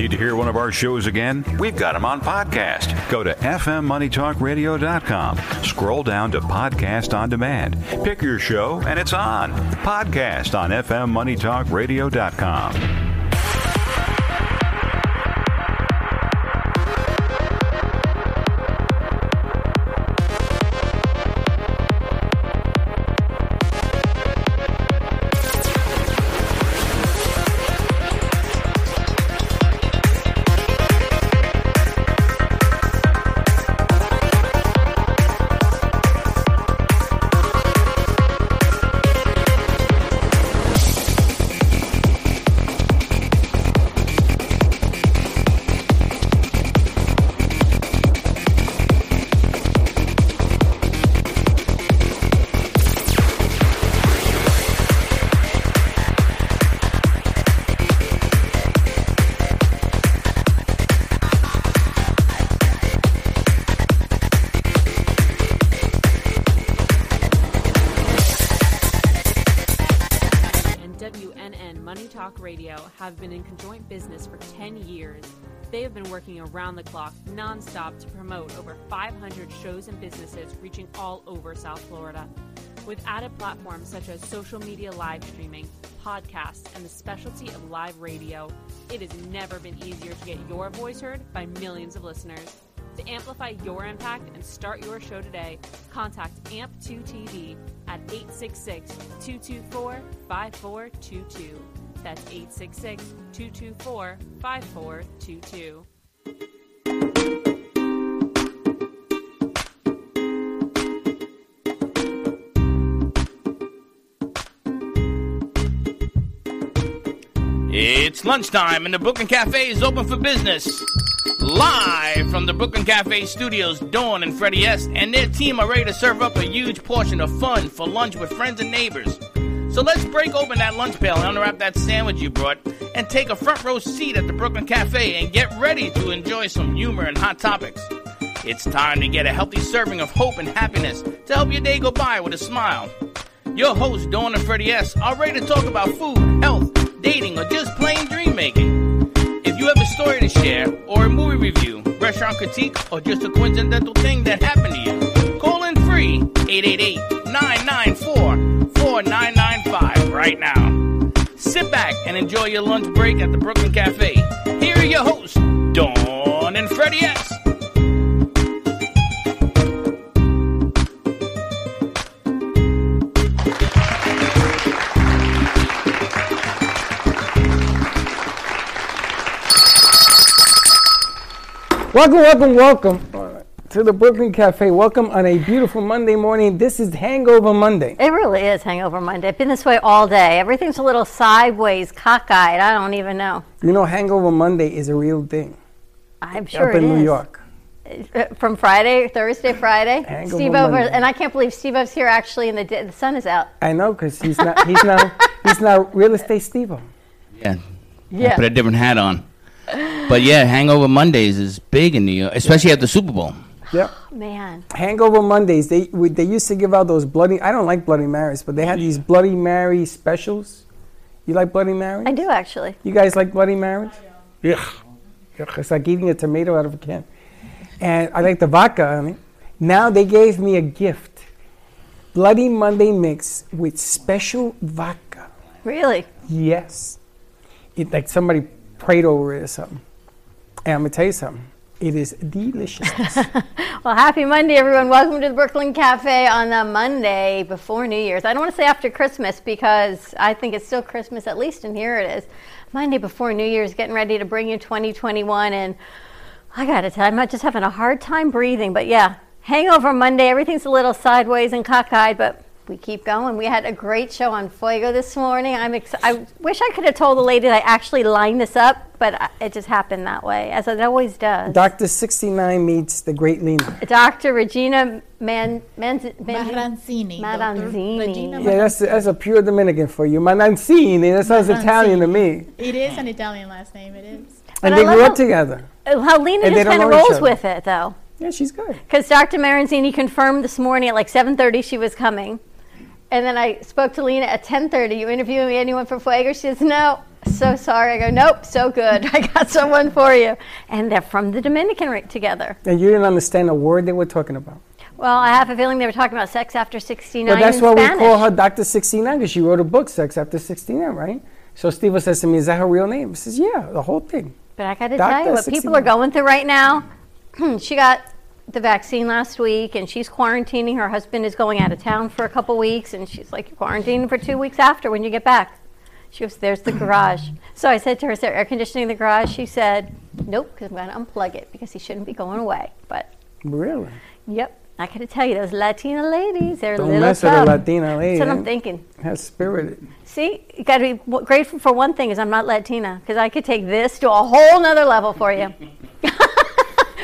Need to hear one of our shows again? We've got them on podcast. Go to fmmoneytalkradio.com. Scroll down to Podcast on Demand. Pick your show, and it's on. Podcast on fmmoneytalkradio.com. been in conjoint business for 10 years. They have been working around the clock, nonstop, to promote over 500 shows and businesses reaching all over South Florida. With added platforms such as social media live streaming, podcasts, and the specialty of live radio, it has never been easier to get your voice heard by millions of listeners. To amplify your impact and start your show today, contact AMP2TV at 866 224 5422. That's 866 224 5422. It's lunchtime and the Brooklyn Cafe is open for business. Live from the Brooklyn Cafe studios, Dawn and Freddie S. and their team are ready to serve up a huge portion of fun for lunch with friends and neighbors. So let's break open that lunch pail and unwrap that sandwich you brought and take a front row seat at the Brooklyn Cafe and get ready to enjoy some humor and hot topics. It's time to get a healthy serving of hope and happiness to help your day go by with a smile. Your hosts, Dawn and Freddie S., are ready to talk about food, health, dating, or just plain dream making. If you have a story to share, or a movie review, restaurant critique, or just a coincidental thing that happened to you, call in free 888-994-4995 right now. Sit back and enjoy your lunch break at the Brooklyn Cafe. Here are your hosts, Dawn and Freddie S. Welcome, welcome, welcome to the Brooklyn Cafe. Welcome on a beautiful Monday morning. This is Hangover Monday. It really is Hangover Monday. I've been this way all day. Everything's a little sideways, cockeyed. I don't even know. You know, Hangover Monday is a real thing I'm sure up in it New is. York. Uh, From Friday, Thursday, Friday. Hangover Steve over, and I can't believe Steve O's here actually, and the, di- the sun is out. I know because he's not. He's now. He's now real estate Steve. Yeah. Yeah. Put a different hat on. But yeah, Hangover Mondays is big in New York, especially at the Super Bowl. Yep. Man, Hangover Mondays. They we, they used to give out those bloody. I don't like Bloody Marys, but they had these Bloody Mary specials. You like Bloody Marys? I do actually. You guys like Bloody Marys? Um, yeah. It's like eating a tomato out of a can. And I like the vodka on it. Now they gave me a gift. Bloody Monday mix with special vodka. Really? Yes. It, like somebody prayed over it or something. And I'm going to tell you something. It is delicious. Well, happy Monday, everyone. Welcome to the Brooklyn Cafe on the Monday before New Year's. I don't want to say after Christmas because I think it's still Christmas, at least, and here it is. Monday before New Year's, getting ready to bring you 2021. And I got to tell you, I'm just having a hard time breathing, but yeah, hangover Monday. Everything's a little sideways and cockeyed, but we keep going. We had a great show on Fuego this morning. I'm ex- I wish I could have told the lady that I actually lined this up, but I- it just happened that way, as it always does. Dr. 69 meets the great Lena. Dr. Regina Man, Man, Man, Maranzini. Dr. Maranzini. Regina Yeah, that's, that's a pure Dominican for you. Manancini. That sounds Italian to me. It is an Italian last name. It is. And But they I love grew up together. How Lena And just kind of know rolls with it, though. Yeah, she's good. Because Dr. Maranzini confirmed this morning at like 7.30 she was coming. And then I spoke to Lena at 10:30. You interviewing anyone for Fuego? She says, "No, so sorry." I go, "Nope, so good. I got someone for you." And they're from the Dominican right together. And you didn't understand a word they were talking about. Well, I have a feeling they were talking about sex after 69 Well, that's why Spanish. we call her Dr. 69 because she wrote a book, Sex After 69, right? So Steve says to me, Is that her real name? I says, Yeah, the whole thing. But I got to tell you what people are going through right now. she got the vaccine last week and she's quarantining. Her husband is going out of town for a couple weeks and she's like, You're quarantining for two weeks after when you get back. She goes, There's the garage. So I said to her, Is there air conditioning in the garage? She said, Nope, because I'm going to unplug it because he shouldn't be going away. But Really? yep, I got to tell you, those Latina ladies, they're Don't little mess with a. Latina lady. That's what I'm thinking. Has spirited. See, you got to be grateful for one thing is I'm not Latina because I could take this to a whole nother level for you.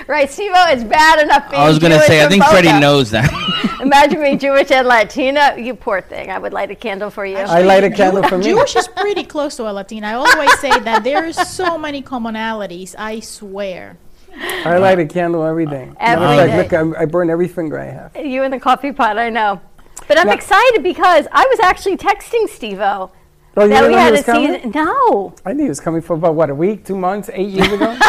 right, Stevo, it's bad enough being I was gonna say, I think Boca. Freddie knows that. Imagine being Jewish and Latina. You poor thing. I would light a candle for you. I light a candle for me. Jewish is pretty close to a Latina. I always say that there's so many commonalities. I swear. I light a candle every day. Every Matter of fact, day. Look, I, I burn every finger I have. you in the coffee pot, I know. But I'm Now- excited because I was actually texting Stevo Oh, you that didn't we know he had was a coming? season. No. I knew he was coming for about, what, a week, two months, eight years ago?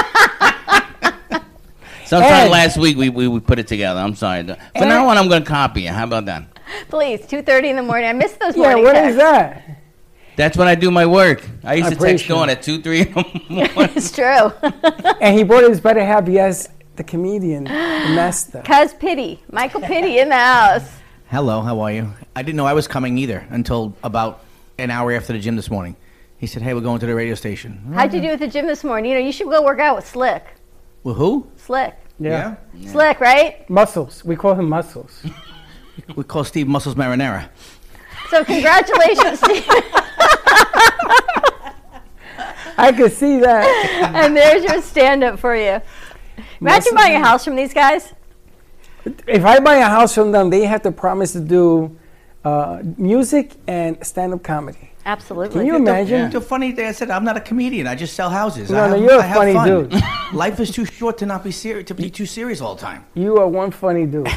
Sometime And- last week we, we, we put it together. I'm sorry. For And- now on, I'm going to copy you. How about that? Please, 2.30 in the morning. I missed those yeah, morning what texts. is that? That's when I do my work. I used I to text appreciate Dawn at 2, 3 in the morning. it's true. And he brought his better half, yes, the comedian, the master. Cuz Pity. Michael Pity in the house. Hello, how are you? I didn't know I was coming either until about an hour after the gym this morning. He said, "Hey, we're going to the radio station." How'd you do at the gym this morning? You know, you should go work out with Slick. Well, who? Slick. Yeah. Slick, right? Muscles. We call him muscles. We call Steve Muscles Marinara. So congratulations, Steve. I could see that. and there's your stand-up for you. Imagine buying a house from these guys. If I buy a house from them, they have to promise to do uh, music and stand-up comedy. Absolutely. Can you imagine? The funny thing I said, I'm not a comedian. I just sell houses. No, I no, you're a I have funny fun. dude. Life is too short to not be serious, to be too serious all the time. You are one funny dude.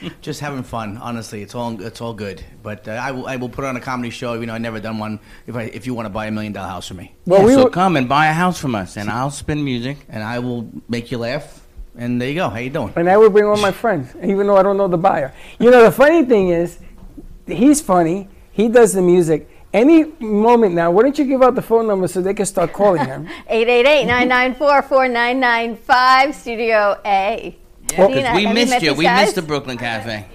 Just having fun, honestly. It's all it's all good. But uh, I will I will put on a comedy show. You know, I've never done one. If I if you want to buy a million dollar house from me, Well, we so were, come and buy a house from us, and I'll spin music. and I will make you laugh. And there you go. How you doing? and I would bring all my friends, even though I don't know the buyer. You know, the funny thing is, he's funny. He does the music. Any moment now, why don't you give out the phone number so they can start calling him? 888-994-4995, Studio A. Yeah, Dina, we missed you. these We guys? missed the Brooklyn Cafe.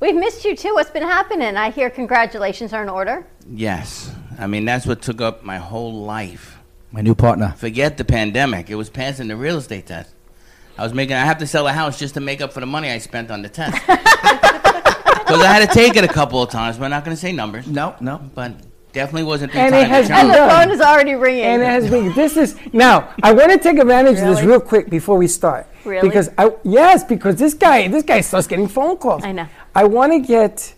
We've missed you too. What's been happening? I hear congratulations are in order. Yes. I mean, that's what took up my whole life. My new partner. Forget the pandemic. It was passing the real estate test. I was making, I have to sell a house just to make up for the money I spent on the test. Because I had to take it a couple of times. We're not going to say numbers, No, no. but definitely wasn't the And time it has to And the phone is already ringing. And it has been. This is now. I want to take advantage of this real quick before we start. Really? Because I yes, because this guy, this guy starts getting phone calls. I know. I want to get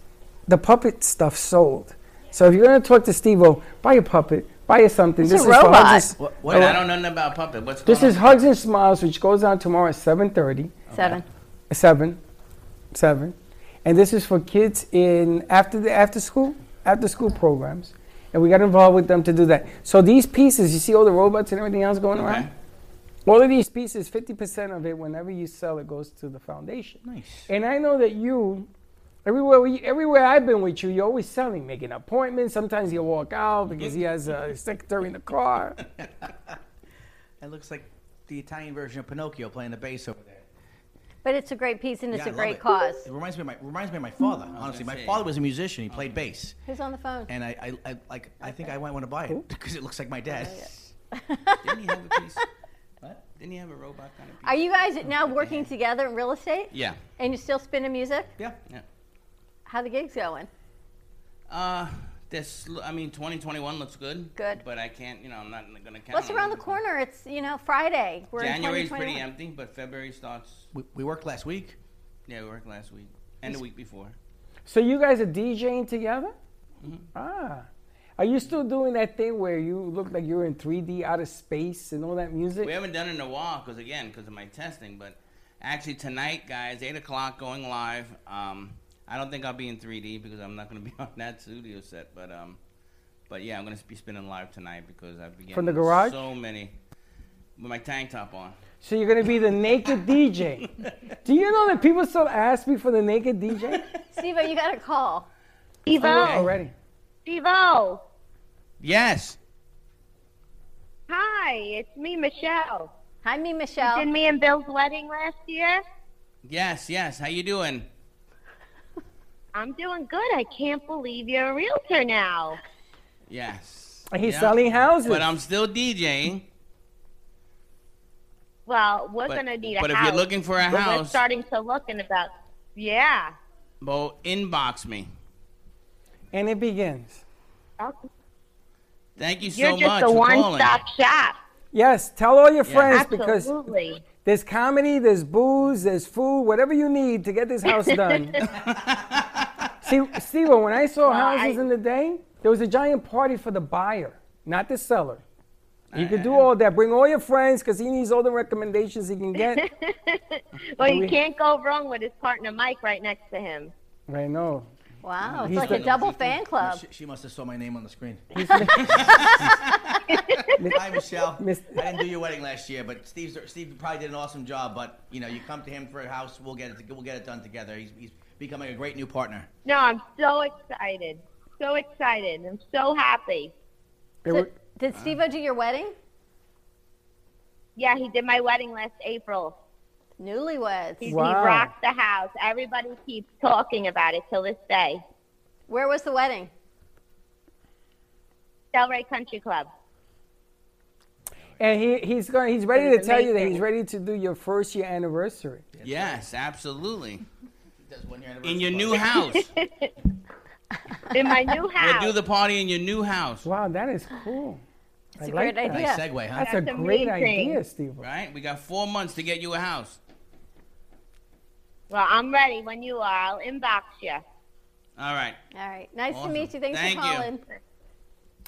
the puppet stuff sold. So if you're going to talk to Steve-O, oh, buy a puppet, buy a something. It's this a is for robot. Hugs and, What, what, I don't know nothing about puppet. What's going this is? Hugs and Smiles, which goes on tomorrow at 7:30, Seven. seven, seven, and this is for kids in after the after school after school programs. And we got involved with them to do that. So these pieces, you see all the robots and everything else going around? Okay. All of these pieces, 50% of it, whenever you sell it, goes to the foundation. Nice. And I know that you, everywhere we, everywhere I've been with you, you're always selling, making appointments. Sometimes you walk out because he has a secretary in the car. It looks like the Italian version of Pinocchio playing the bass over there. But it's a great piece and it's Yeah, a I love great it. cause. It reminds me of my reminds me of my father. Honestly, my say. father was a musician. He played bass, Who's on the phone? and I, I, I like I think I might want to buy it because it looks like my dad. Didn't he have a piece? What? Didn't he have a robot kind of piece? Are you guys now working together in real estate? Yeah. And you're still spinning music? Yeah. Yeah. How the gigs going? Uh, this, I mean, 2021 looks good. Good. But I can't, you know, I'm not going to count. What's around the corner? It's, you know, Friday. We're January's in pretty empty, but February starts. We, we worked last week. Yeah, we worked last week and the week before. So you guys are DJing together? Mm-hmm. Ah. Are you still doing that thing where you look like you're in 3D out of space and all that music? We haven't done it in a while because, again, because of my testing. But actually, tonight, guys, 8 o'clock going live. Um, I don't think I'll be in 3D because I'm not going to be on that studio set. But um, but yeah, I'm going to be spinning live tonight because I've been From the garage? So many with my tank top on. So you're gonna be the naked DJ. Do you know that people still ask me for the naked DJ? Steve, you got a call. Steve Already. Steve Yes. Hi, it's me, Michelle. Hi, me, Michelle. You Did me and Bill's wedding last year? Yes. Yes. How you doing? I'm doing good. I can't believe you're a realtor now. Yes. He's Yeah. selling houses. But I'm still DJing. Well, we're But- gonna need a but if you're looking for a but We're starting to look in about. Yeah. Well, inbox me. and it begins. Okay. Thank you so You're just much a for calling. one-stop shop. Yes, tell all your Yeah. friends because there's comedy, there's booze, there's food, whatever you need to get this house done. See, Steve, when I saw Well, houses I- in the day, there was a giant party for the buyer, not the seller. You could do uh-huh. all that. Bring all your friends because he needs all the recommendations he can get. well, you we- can't go wrong with his partner Mike right next to him. I know. Wow, it's He's like a the- double fan club. She, she must have saw my name on the screen. Hi, Michelle. Miss- I didn't do your wedding last year, but Steve's, Steve probably did an awesome job. But you know, you come to him for a house, we'll get it. We'll get it done together. He's, he's becoming a great new partner. No, I'm so excited. So excited. I'm so happy. So, did uh-huh. Steve do your wedding? Yeah, he did my wedding last April. Newlyweds. He, Wow. he rocked the house. Everybody keeps talking about it till this day. Where was the wedding? Delray Country Club. and he, he's going. He's ready to was tell you that he's ready to do your first year anniversary. Yes, absolutely. Does one year anniversary In your party. new house. In my new house. we'll do the party in your new house. Wow, that is cool. That's I a like great that. idea. Nice segue, huh? That's, a That's great amazing. idea, Steve. Right? We got four months to get you a house. well, I'm ready when you are. I'll inbox you. All right. All right. Nice Awesome. to meet you. Thanks Thank for you.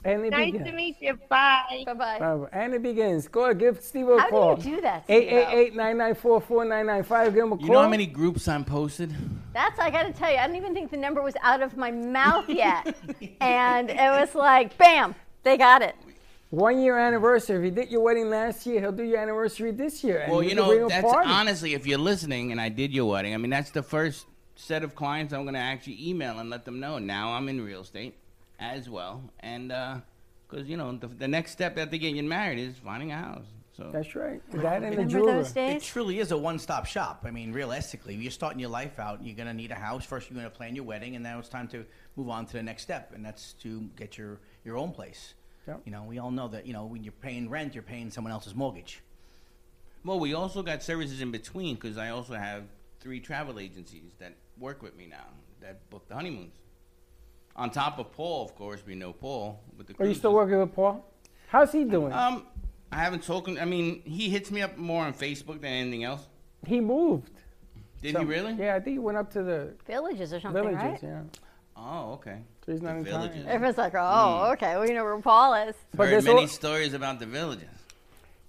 Calling. And it Nice begins. to meet you. Bye. Bye bye. And it begins. Go ahead, give Steve a How call. do you do that, Steve-O? 888-994-4995. Give him a call. You know how many groups I'm posted? That's I got to tell you. I don't even think the number was out of my mouth yet, and it was like, bam, they got it. One year anniversary. If he did your wedding last year, he'll do your anniversary this year. Well, you you can bring know, that's party. honestly, if you're listening and I did your wedding, I mean, that's the first set of clients I'm going to actually email and let them know. Now I'm in real estate as well. And, uh, because, you know, the, the next step after getting married is finding a house. So, That's right. That and the Remember jeweler. those It truly is a one-stop shop. I mean, realistically, you're starting your life out. You're gonna need a house first. You're gonna plan your wedding, and now it's time to move on to the next step, and that's to get your your own place. Yep. You know, we all know that. You know, when you're paying rent, you're paying someone else's mortgage. well, we also got services in between because I also have three travel agencies that work with me now that book the honeymoons. On top of Paul, of course, we know Paul with the Are you still working with Paul? How's he doing? Um, I haven't spoken. I mean, he hits me up more on Facebook than anything else. he moved. Did So- he really? Yeah, I think he went up to the Villages or something, villages. right? Yeah. Oh, okay. So he's not The in villages. town. Everyone's like, oh, okay. Well, you know where Paul is. But Heard many al- stories about the villages.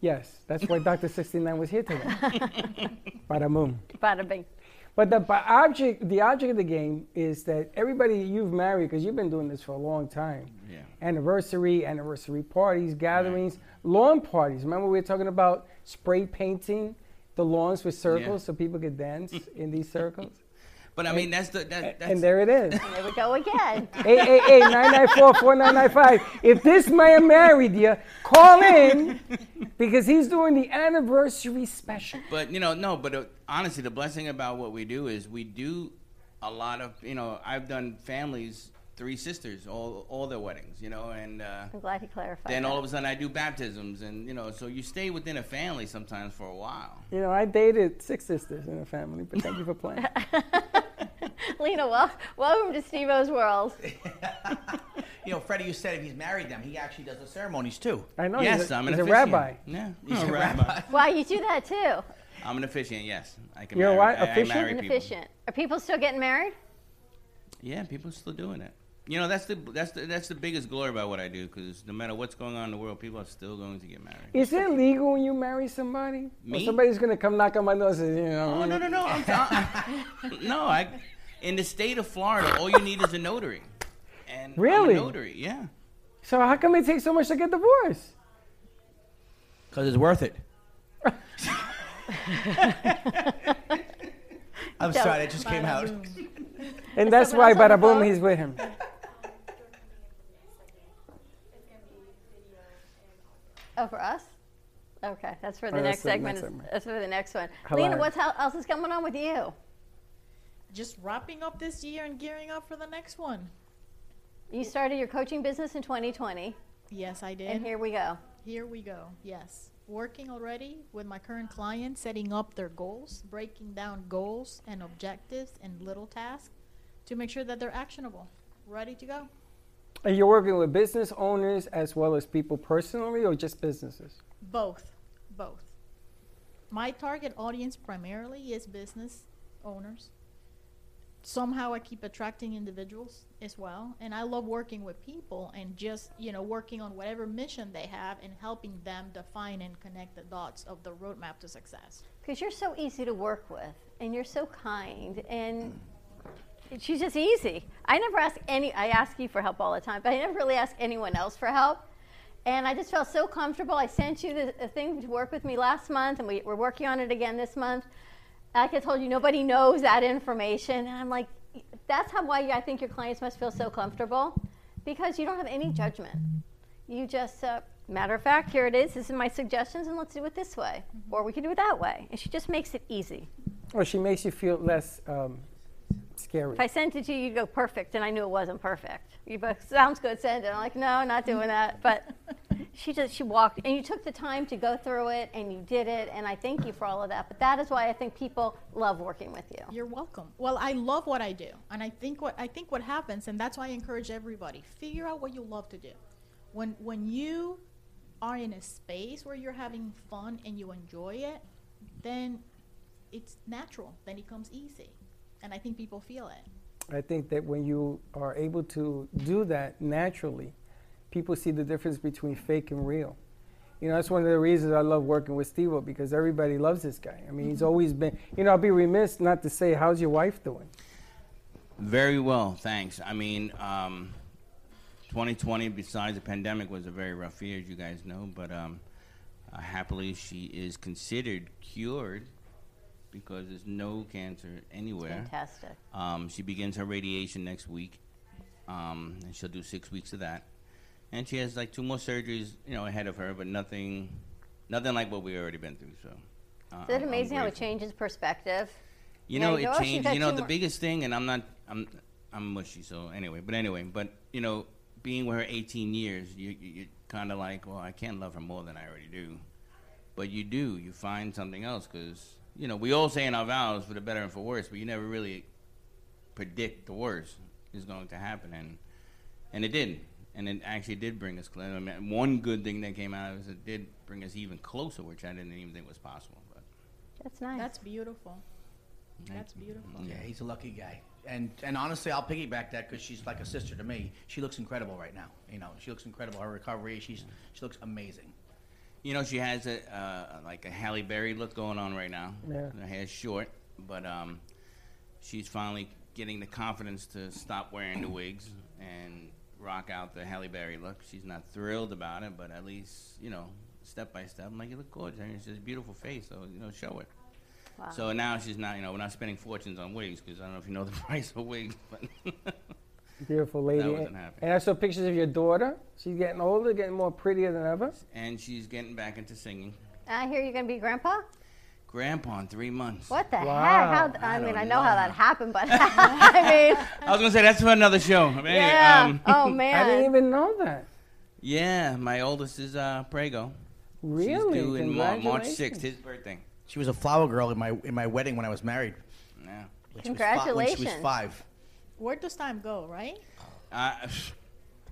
Yes, that's why Dr. 69 was here today. Bada boom. Bada bing. But the object, the object of the game is that everybody you've married, because you've been doing this for a long time. Yeah. Anniversary, anniversary parties, gatherings, lawn parties. Remember we were talking about spray painting the lawns with circles so people could dance in these circles. But I mean, that's the that, that's and there it is. There we go again. 888-994-4995. If this man married you, call in because he's doing the anniversary special. But you know, no. But uh, honestly, the blessing about what we do is we do a lot of. You know, I've done families, three sisters, all all their weddings. You know, and uh, I'm glad he clarified. then that. all of a sudden I do baptisms, and you know, so you stay within a family sometimes for a while. You know, I dated six sisters in a family, but thank you for playing. Lena, wel- welcome to Steve O's world. You know, Freddie, you said if he's married them, he actually does the ceremonies too. I know. yes, he's a, I'm an he's a rabbi. Yeah, He's I'm a rabbi. Why you do that too? I'm an officiant. Yes, I can. You're a marry, what? I- I Officiant? marry An people. efficient. Are people still getting married? Yeah, people are still doing it. You know, that's the that's the that's the biggest glory about what I do because no matter what's going on in the world, people are still going to get married. Is it legal when you marry somebody? Or somebody's gonna come knock on my door and say, you know, Oh no no no! I'm, I, no, I In the state of Florida, all you need is a notary. And I'm a Really? notary, yeah. So how come it takes so much to get divorced? Because it's worth it. I'm sorry, that just came out. And that's why someone else Bada the Boom, he's with him. Oh, for us? Okay, that's for the Oh, next that's the segment. next segment. That's for the next one. Hilarious. Lena, what's how, else is going on with you? Just wrapping up this year and gearing up for the next one. You started your coaching business in 2020, Yes, I did. and here we go. Here we go. Yes. Working already with my current clients, setting up their goals, breaking down goals and objectives and little tasks to make sure that they're actionable, ready to go. And you're working with business owners as well as people personally or just businesses? Both. Both. My target audience primarily is business owners. Somehow I keep attracting individuals as well. And I love working with people and just, you know, working on whatever mission they have and helping them define and connect the dots of the roadmap to success. Because you're so easy to work with, and you're so kind, and mm. she's just easy. I never ask any. I ask you for help all the time, but I never really ask anyone else for help. And I just felt so comfortable. I sent you the, the thing to work with me last month, and we, we're working on it again this month. Like I told you, nobody knows that information, and I'm like, that's how why I think your clients must feel so comfortable, because you don't have any judgment. You just, uh, matter of fact, here it is. This is my suggestions, and let's do it this way, or we can do it that way. And she just makes it easy. Or she makes you feel less um, scary. If I sent it to you, you'd go perfect, and I knew it wasn't perfect. You go, sounds good, send it. I'm like, no, not doing that. But she just she walked, and you took the time to go through it, and you did it, and I thank you for all of that. But that is why I think people love working with you. You're welcome. Well, I love what I do, and I think what I think what happens, and that's why I encourage everybody: figure out what you love to do. When when you are in a space where you're having fun and you enjoy it, then it's natural. Then it comes easy, and I think people feel it. I think that when you are able to do that naturally, people see the difference between fake and real. You know, that's one of the reasons I love working with Steve because everybody loves this guy. I mean, he's always been, you know, I'll be remiss not to say, how's your wife doing? Very well, thanks. I mean, um, 2020, besides the pandemic, was a very rough year, as you guys know. But um, uh, happily, she is considered cured because there's no cancer anywhere. Fantastic. Um, she begins her radiation next week, um, and she'll do six weeks of that. And she has like two more surgeries, you know, ahead of her, but nothing, nothing like what we''ve already been through. So, uh, Isn't it amazing how it changes perspective? You know, it "Oh, she's changed. You know, the more." biggest thing, and I'm not, I'm, I'm mushy. So anyway, but anyway, but you know, being with her 18 years, you, you, you're kind of like, well, I can't love her more than I already do. But you do. You find something else because you know we all say in our vows for the better and for worse, but you never really predict the worst is going to happen, and and it didn't. And it actually did bring us closer. I mean, one good thing that came out is it did bring us even closer, which I didn't even think was possible. But That's nice. That's beautiful. That's beautiful. Yeah, he's a lucky guy. And and honestly, I'll piggyback that because she's like a sister to me. She looks incredible right now. You know, she looks incredible. Her recovery, she's she looks amazing. You know, she has a uh, like a Halle Berry look going on right now. Yeah. Her hair's short, but um, she's finally getting the confidence to stop wearing the wigs and rock out the Halle Berry look. She's not thrilled about it, but at least you know, step by step, I'm like, you look gorgeous. I mean, she has a beautiful face, so you know, show it. Wow. So now she's not, you know, we're not spending fortunes on wigs because I don't know if you know the price of wigs, but Beautiful lady. That wasn't happening. and I saw pictures of your daughter. She's getting older, getting more prettier than ever. and she's getting back into singing. I hear you're going to be grandpa? Grandpa in three months. What the Wow. heck? How, I, I mean, I know know. how that happened, but I mean, I was gonna say that's for another show. But anyway, yeah. um, oh, man. I didn't even know that. Yeah, my oldest is uh, Prego. Really? She's due in Mar- March 6th, his birthday. She was a flower girl in my in my wedding when I was married. Yeah. When she was fi- when she was five. Where does time go, right? Uh,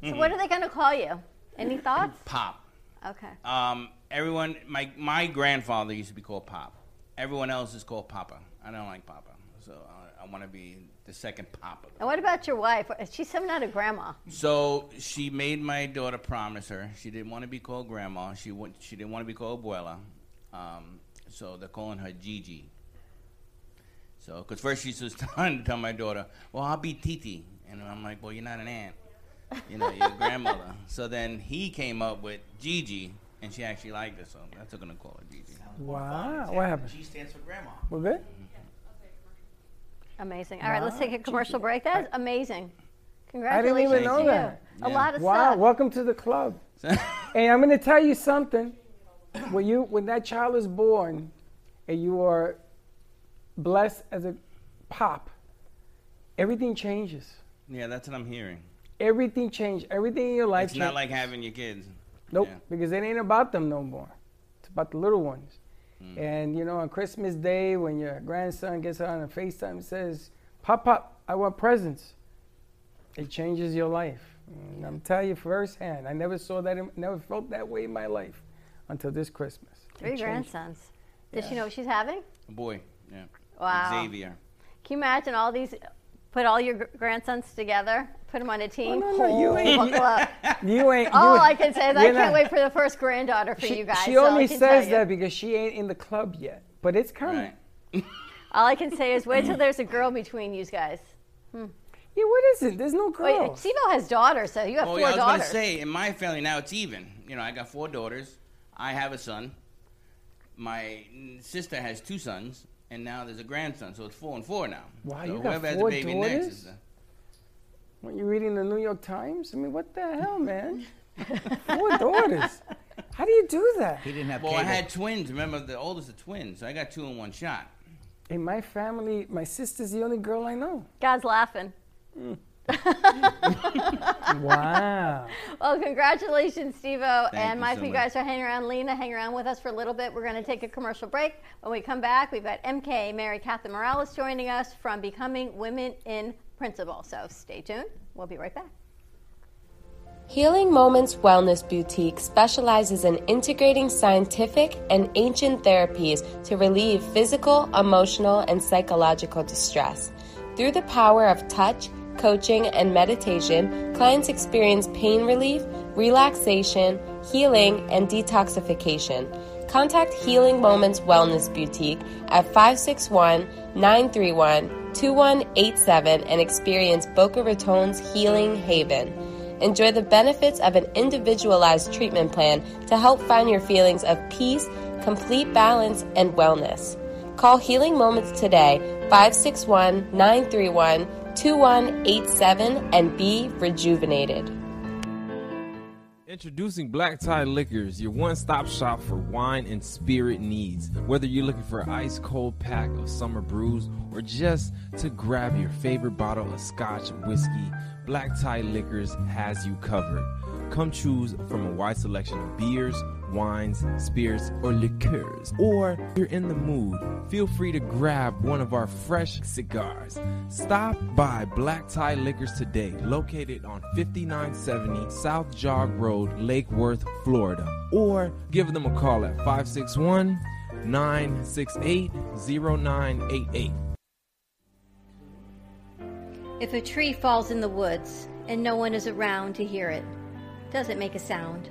So what are they going to call you? Any thoughts? Pop. Okay. Um, everyone, my my grandfather used to be called Pop. Everyone else is called Papa. I don't like Papa, so I, I want to be the second Papa. And what about your wife? She's some not a grandma. So she made my daughter promise her she didn't want to be called Grandma. She wa- she didn't want to be called Abuela. Um, so they're calling her Gigi. So, because first she was trying to tell my daughter, "Well, I'll be Titi," and I'm like, "Well, you're not an aunt, you know, you're a grandmother." So then he came up with Gigi, and she actually liked it, so that's what I'm gonna call her Gigi. Wow. What happened? G stands for grandma. We're good? Amazing. All right, let's take a commercial break. That's amazing. Congratulations. I didn't even to know you. that. A Yeah. lot of Wow. stuff. Welcome to the club. and I'm going to tell you something. When you when that child is born, and you are blessed as a pop, everything changes. Yeah, that's what I'm hearing. Everything changes. Everything in your life It's not changes. like having your kids. Nope, Yeah. because it ain't about them no more. It's about the little ones. Mm. And you know, on Christmas Day, when your grandson gets on a FaceTime and says, "Pop, pop, I want presents," it changes your life. And I'm telling you firsthand. I never saw that. In, never felt that way in my life until this Christmas. Three changed. grandsons. Does she know what she's having? A boy, yeah. Wow. Xavier. Can you imagine all these? Put all your grandsons together, put them on a team. Oh, no, no, you ain't- buckle up. You ain't. All you, I can say is I can't not- wait for the first granddaughter for She, you guys. she so only can says that because she ain't in the club yet, but it's coming. Right. All I can say is wait till there's a girl between you guys. Hmm. Yeah, what is it? There's no Wait, girls. Steve has daughters, so you have Oh, four yeah, I was daughters. gonna say in my family now it's even. You know, I got four daughters. I have a son. My sister has two sons, and now there's a grandson, so it's four and four now. Wow, so you got whoever has four a baby next daughters? is. The, When you're reading the New York Times, I mean, what the hell, man? Four daughters. How do you do that? He didn't have well, I had twins. Remember, the oldest are twins, so I got two in one shot. In my family, my sister's the only girl I know. God's laughing. Mm. Wow. Well, congratulations, Steve-O. Thank and you Mike, so you much. guys are hanging around. Lena, hang around with us for a little bit. We're going to take a commercial break. When we come back, we've got MK, Mary Catherine Morales joining us from Becoming Women in Principle. So stay tuned. We'll be right back. Healing Moments Wellness Boutique specializes in integrating scientific and ancient therapies to relieve physical, emotional, and psychological distress. Through the power of touch, coaching, and meditation, clients experience pain relief, relaxation, healing, and detoxification. Contact Healing Moments Wellness Boutique at 561 931 2187 and experience Boca Raton's Healing Haven. Enjoy the benefits of an individualized treatment plan to help find your feelings of peace, complete balance, and wellness. Call Healing Moments today, 561 931 2187, and be rejuvenated. Introducing Black Tie Liquors, your one stop shop for wine and spirit needs. Whether you're looking for an ice cold pack of summer brews or just to grab your favorite bottle of scotch whiskey, Black Tie Liquors has you covered. Come choose from a wide selection of beers, wines, spirits, or liqueurs. Or if you're in the mood, feel free to grab one of our fresh cigars. Stop by Black Tie Liquors today, located on 5970 South Jog Road, Lake Worth, Florida. Or give them a call at 561 968 0988. If a tree falls in the woods and no one is around to hear it, does it make a sound?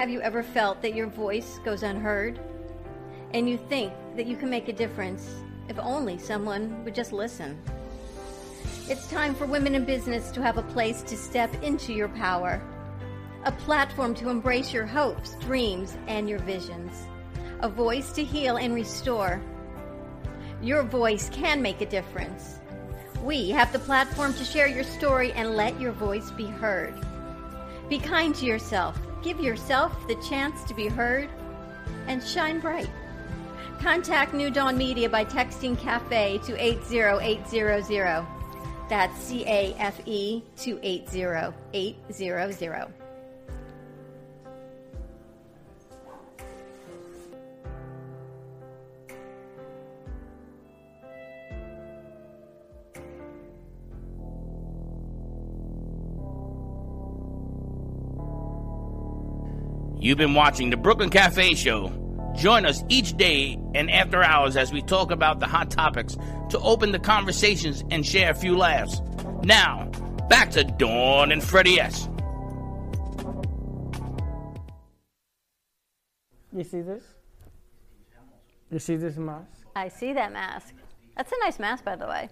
Have you ever felt that your voice goes unheard? And you think that you can make a difference if only someone would just listen? It's time for women in business to have a place to step into your power, a platform to embrace your hopes, dreams, and your visions, a voice to heal and restore. Your voice can make a difference. We have the platform to share your story and let your voice be heard. Be kind to yourself. Give yourself the chance to be heard and shine bright. Contact New Dawn Media by texting CAFE to 80800. That's C A F E to 80800. You've been watching the Brooklyn Cafe Show. Join us each day and after hours as we talk about the hot topics to open the conversations and share a few laughs. Now, back to Dawn and Freddie S. You see this? You see this mask? I see that mask. That's a nice mask, by the way.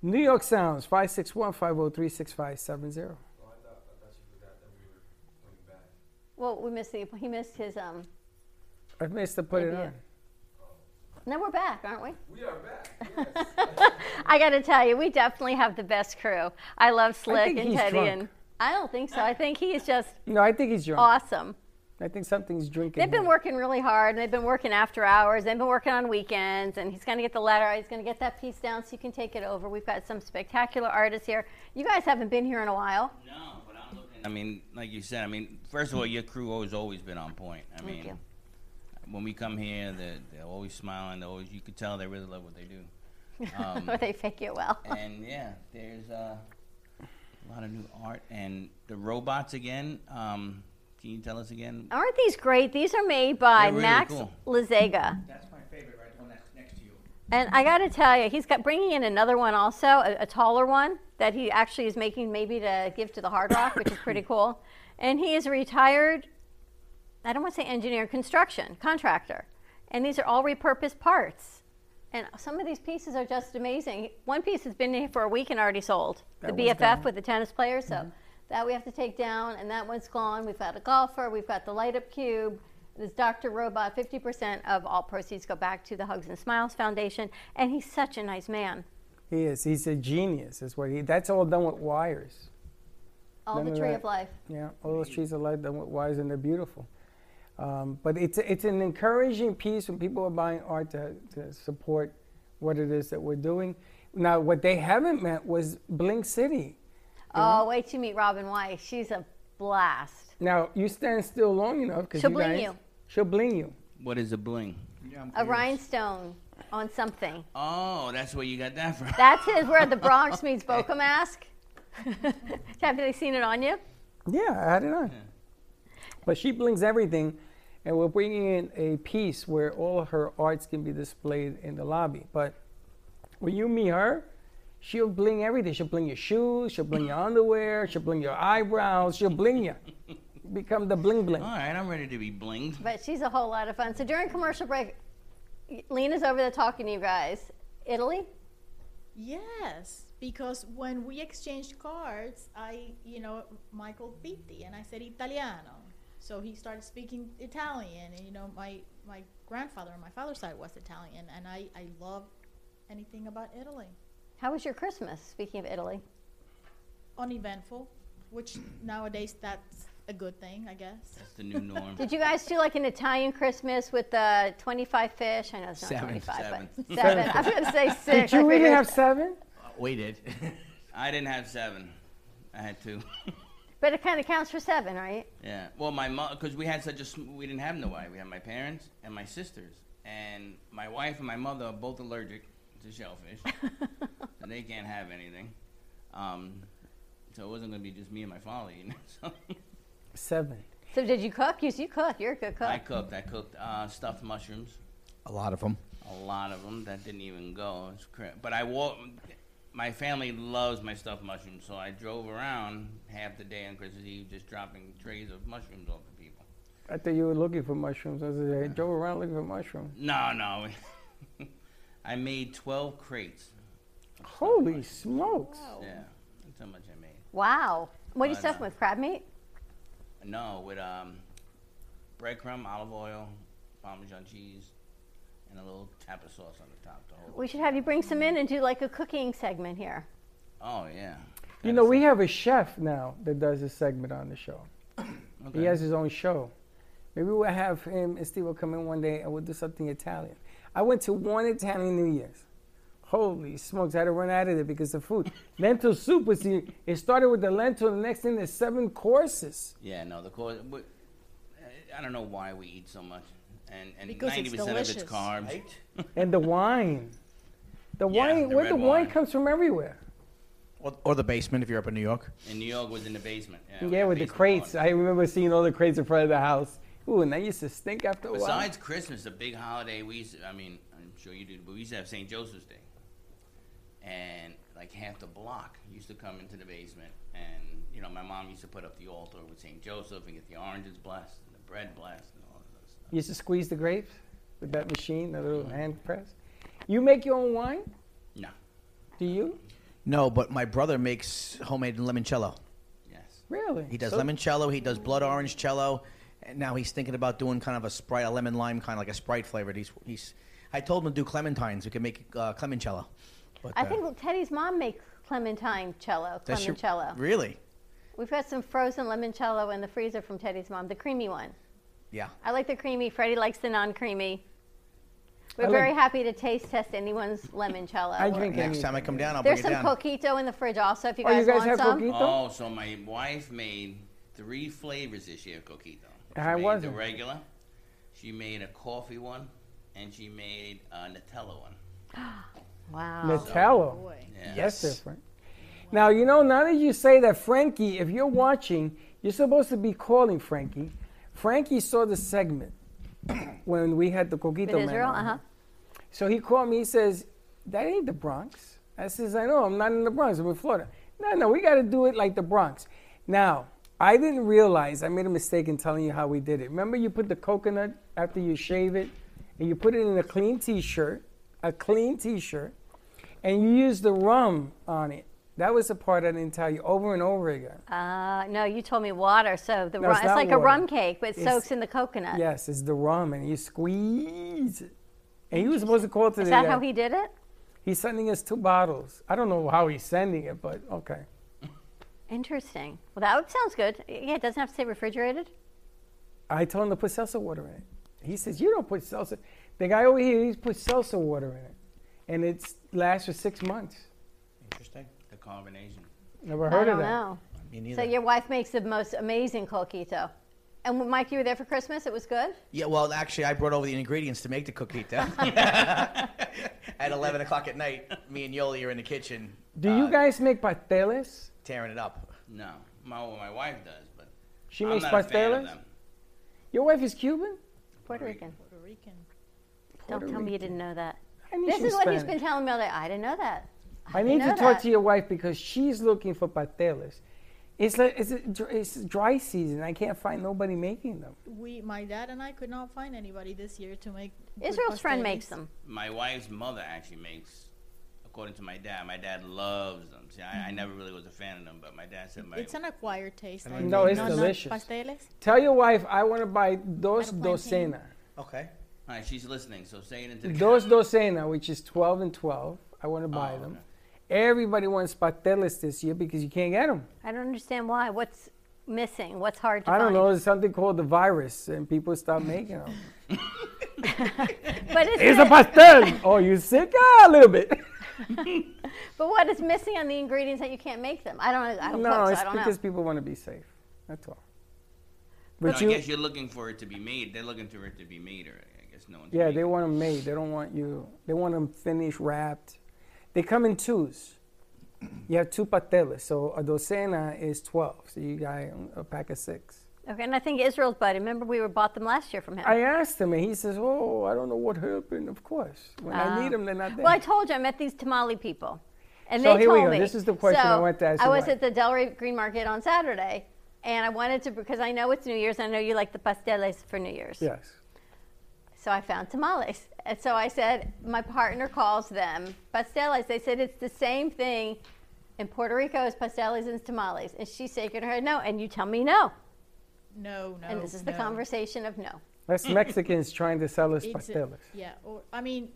New York Sounds, 561 503 6570. Well, we missed the, he missed his, um, I missed to put it Maybe on. now we're back, aren't we? We are back. I got to tell you, we definitely have the best crew. I love Slick think and he's Teddy, drunk. and I don't think so. I think he's just No, I think he's drunk. awesome. I think something's drinking. They've been him. working really hard, and they've been working after hours. They've been working on weekends, and he's going to get the letter. He's going to get that piece down so you can take it over. We've got some spectacular artists here. You guys haven't been here in a while. No, but I'm looking. I mean, like you said, I mean, first of all, your crew has always been on point. I Thank mean, you. when we come here, they're, they're always smiling. They always, you could tell they really love what they do. Um, or they fake it well. and yeah, there's uh, a lot of new art and the robots again. Um, can you tell us again? Aren't these great? These are made by really Max cool. Lazega. That's my favorite, right? The one that's next to you. And I got to tell you, he's got bringing in another one also, a, a taller one that he actually is making maybe to give to the Hard Rock, which is pretty cool. And he is a retired, I don't want to say engineer, construction contractor. And these are all repurposed parts. And some of these pieces are just amazing. One piece has been here for a week and already sold. That the BFF gone. with the tennis player, So mm-hmm. that we have to take down, and that one's gone. We've got a golfer. We've got the light up cube. This Dr. Robot. 50% of all proceeds go back to the Hugs and Smiles Foundation. And he's such a nice man. He is. He's a genius. Is what he. That's all done with wires. All the tree that. of life. Yeah, all those trees are light done with wires, and they're beautiful. Um, but it's it's an encouraging piece when people are buying art to, to support what it is that we're doing. Now, what they haven't met was Blink City. Oh, wait till you meet Robin White. She's a blast. Now, you stand still long enough because She'll you bling guys, you. She'll bling you. What is a bling? Yeah, I'm A curious. rhinestone on something. Oh, that's where you got that from. That's his where the Bronx meets Boca mask. Have they seen it on you? Yeah, I had it on. But she blings everything, and we're bringing in a piece where all of her arts can be displayed in the lobby. But when you meet her, she'll bling everything. She'll bling your shoes, she'll bling your underwear, she'll bling your eyebrows, she'll bling you. Become the bling bling. All right, I'm ready to be blinged. But she's a whole lot of fun. So during commercial break, Lena's over there talking to you guys. Italy? Yes, because when we exchanged cards, I, you know, Michael Pitti, and I said Italiano. So he started speaking Italian, and you know, my my grandfather on my father's side was Italian, and I I love anything about Italy. How was your Christmas? Speaking of Italy. Uneventful, which nowadays that's a good thing, I guess. That's the new norm. Did you guys do like an Italian Christmas with the 25 fish? I know it's not Seven. 25, Seven. but seven. I was going to say six. Did you I really figured- have seven? Uh, we did. I didn't have seven. I had two. But it kind of counts for seven, right? yeah. Well, my mom, because we had such a, sm- we didn't have no wife. We had my parents and my sisters, and my wife and my mother are both allergic to shellfish, so they can't have anything. Um, so it wasn't gonna be just me and my father eating. So Seven. So did you cook? You, you cook. You're a good cook. I cooked. I cooked uh, stuffed mushrooms. a lot of them. A lot of them that didn't even go. It's cra- but I wa- My family loves my stuffed mushrooms, so I drove around half the day on Christmas Eve just dropping trays of mushrooms off to people. I thought you were looking for mushrooms. I was like, I drove around looking for mushrooms. No, no. I made 12 crates. Holy smokes. Yeah, that's how much I made. Wow. What do you I stuff know. with? Crab meat? No, with um, breadcrumb, olive oil, Parmesan cheese, and a little tap of sauce on the top to hold. We should have you bring some in and do like a cooking segment here. Oh yeah. You know, we have a chef now that does a segment on the show. Okay. He has his own show. Maybe we'll have him and Steve will come in one day and we'll do something Italian. I went to one Italian New Year's. Holy smokes, I had to run out of there because of food. lentil soup was the, it started with the lentil, the next thing there's seven courses. Yeah, no, the course. but, I don't know why we eat so much, and and Because it's ninety percent of it's delicious. carbs. And the wine. The Yeah, wine, the where the wine wine. comes from everywhere. Or, or the basement if you're up in New York. In New York was in the basement. Yeah, Yeah, we with the crates. parties. I remember seeing all the crates in front of the house. Ooh, and that used to stink after a while. Besides Christmas, a big holiday we used. To, I mean, I'm sure you do, but we used to have St. Joseph's Day, and like half the block used to come into the basement, and you know, my mom used to put up the altar with St. Joseph and get the oranges blessed and the bread blessed and all of those stuff. You used to squeeze the grapes with that machine, that little hand press. You make your own wine? No. Do you? No, but my brother makes homemade limoncello. Yes. Really? He does So- limoncello. He does blood orange cello, and now he's thinking about doing kind of a sprite, a lemon lime kind of like a sprite flavored. He's he's. I told him to do clementines. We can make uh, clemencello. But, I uh, think Teddy's mom makes clementine cello. does she- Clemencello. Really? We've got some frozen limoncello in the freezer from Teddy's mom, the creamy one. Yeah. I like the creamy. Freddie likes the non-creamy. We're I very like- happy to taste test anyone's limoncello. I drink Next time I come down, I'll There's bring it some down. coquito in the fridge also if you Oh, guys, you guys want have some. coquito? Oh, so my wife made three flavors this year of coquito. She How made was the regular. She made a coffee one, and she made a Nutella one. Wow. Nutella. Yeah. That's different. Now, you know, now that you say that, Frankie, if you're watching, you're supposed to be calling Frankie. Frankie saw the segment when we had the Coquito With man Israel, on. uh-huh. So he called me, he says, That ain't the Bronx. I says, I know, I'm not in the Bronx, I'm in Florida. No, no, we got to do it like the Bronx. Now, I didn't realize, I made a mistake in telling you how we did it. Remember, you put the coconut after you shave it, and you put it in a clean t shirt, a clean t shirt, and you use the rum on it. That was the part I didn't tell you over and over again. Uh, no, you told me water. So the No, rum, it's it's, like a rum cake, but it It's- soaks in the coconut. Yes, it's the rum, and you squeeze it. And he was supposed to call today. Is that how he did it? He's sending us two bottles. I don't know how he's sending it, but okay. Interesting. Well, that sounds good. Yeah, it doesn't have to stay refrigerated. I told him to put seltzer water in it. He says, You don't put seltzer. The guy over here, he's put seltzer water in it. And it lasts for six months. Interesting. The combination. Never I heard don't of that. know. Me So your wife makes the most amazing coquito. And Mike, you were there for Christmas. It was good. Yeah, well, actually, I brought over the ingredients to make the coquito. at 11 o'clock at night, me and Yoli are in the kitchen Do Uh, you guys make pasteles? tearing it up. No, my well, my wife does, but She I'm makes not a fan of pasteles? them. Your wife is Cuban? Puerto Rican. Puerto Rican. Don't Puerto tell me you Rican. didn't know that. I knew This she was is what he's Spanish. been telling me all day. I didn't know that. I didn't need to know talk that. to your wife because she's looking for pasteles. It's like it's, a, dr- it's dry season. I can't find nobody making them. We, my dad and I, could not find anybody this year to make. good Israel's friend pasteles. makes them. My wife's mother actually makes, according to my dad. My dad loves them. See, I, I mm-hmm. never really was a fan of them, but my dad said my. It's an acquired taste. I No, think. it's not delicious. Pasteles. Tell your wife I want to buy dos Out of plantain. docena. Okay. All right, she's listening, so say it into the Dos docena, which is 12 and 12. I want to buy Oh, them. okay. Everybody wants pasteles this year because you can't get them. I don't understand why. What's missing? What's hard to I don't find? know. There's something called the virus, and people stop making them. But it's It's a pastel. oh, you sick? Ah, a little bit. But what is missing on the ingredients that you can't make them? I don't. I don't no, cook, so it's I don't because know. people want to be safe. That's all. No, But I you, guess you're looking for it to be made. They're looking for it to be made, or I guess no one's. yeah, they want them made. They don't want you. They want them finished, wrapped. They come in twos. You have two pasteles, so a docena is 12. So you got a pack of six. Okay, and I think Israel's buddy. Remember, we were bought them last year from him. I asked him, and he says, "Oh, I don't know what happened." Of course, when I need ah. them, they're not there. Well, I told you I met these tamale people, and So they here we told go. me. This is the question so I wanted to ask I was wife. at the Delray Green Market on Saturday, and I wanted to because I know it's New Year's. And I know you like the pasteles for New Year's. yes. So I found tamales, and so I said my partner calls them pasteles. They said it's the same thing in Puerto Rico as pasteles and tamales, and she's shaking her head no, and you tell me no, No, no. and this is the conversation of no. That's Mexicans trying to sell us It's a- yeah, or I mean,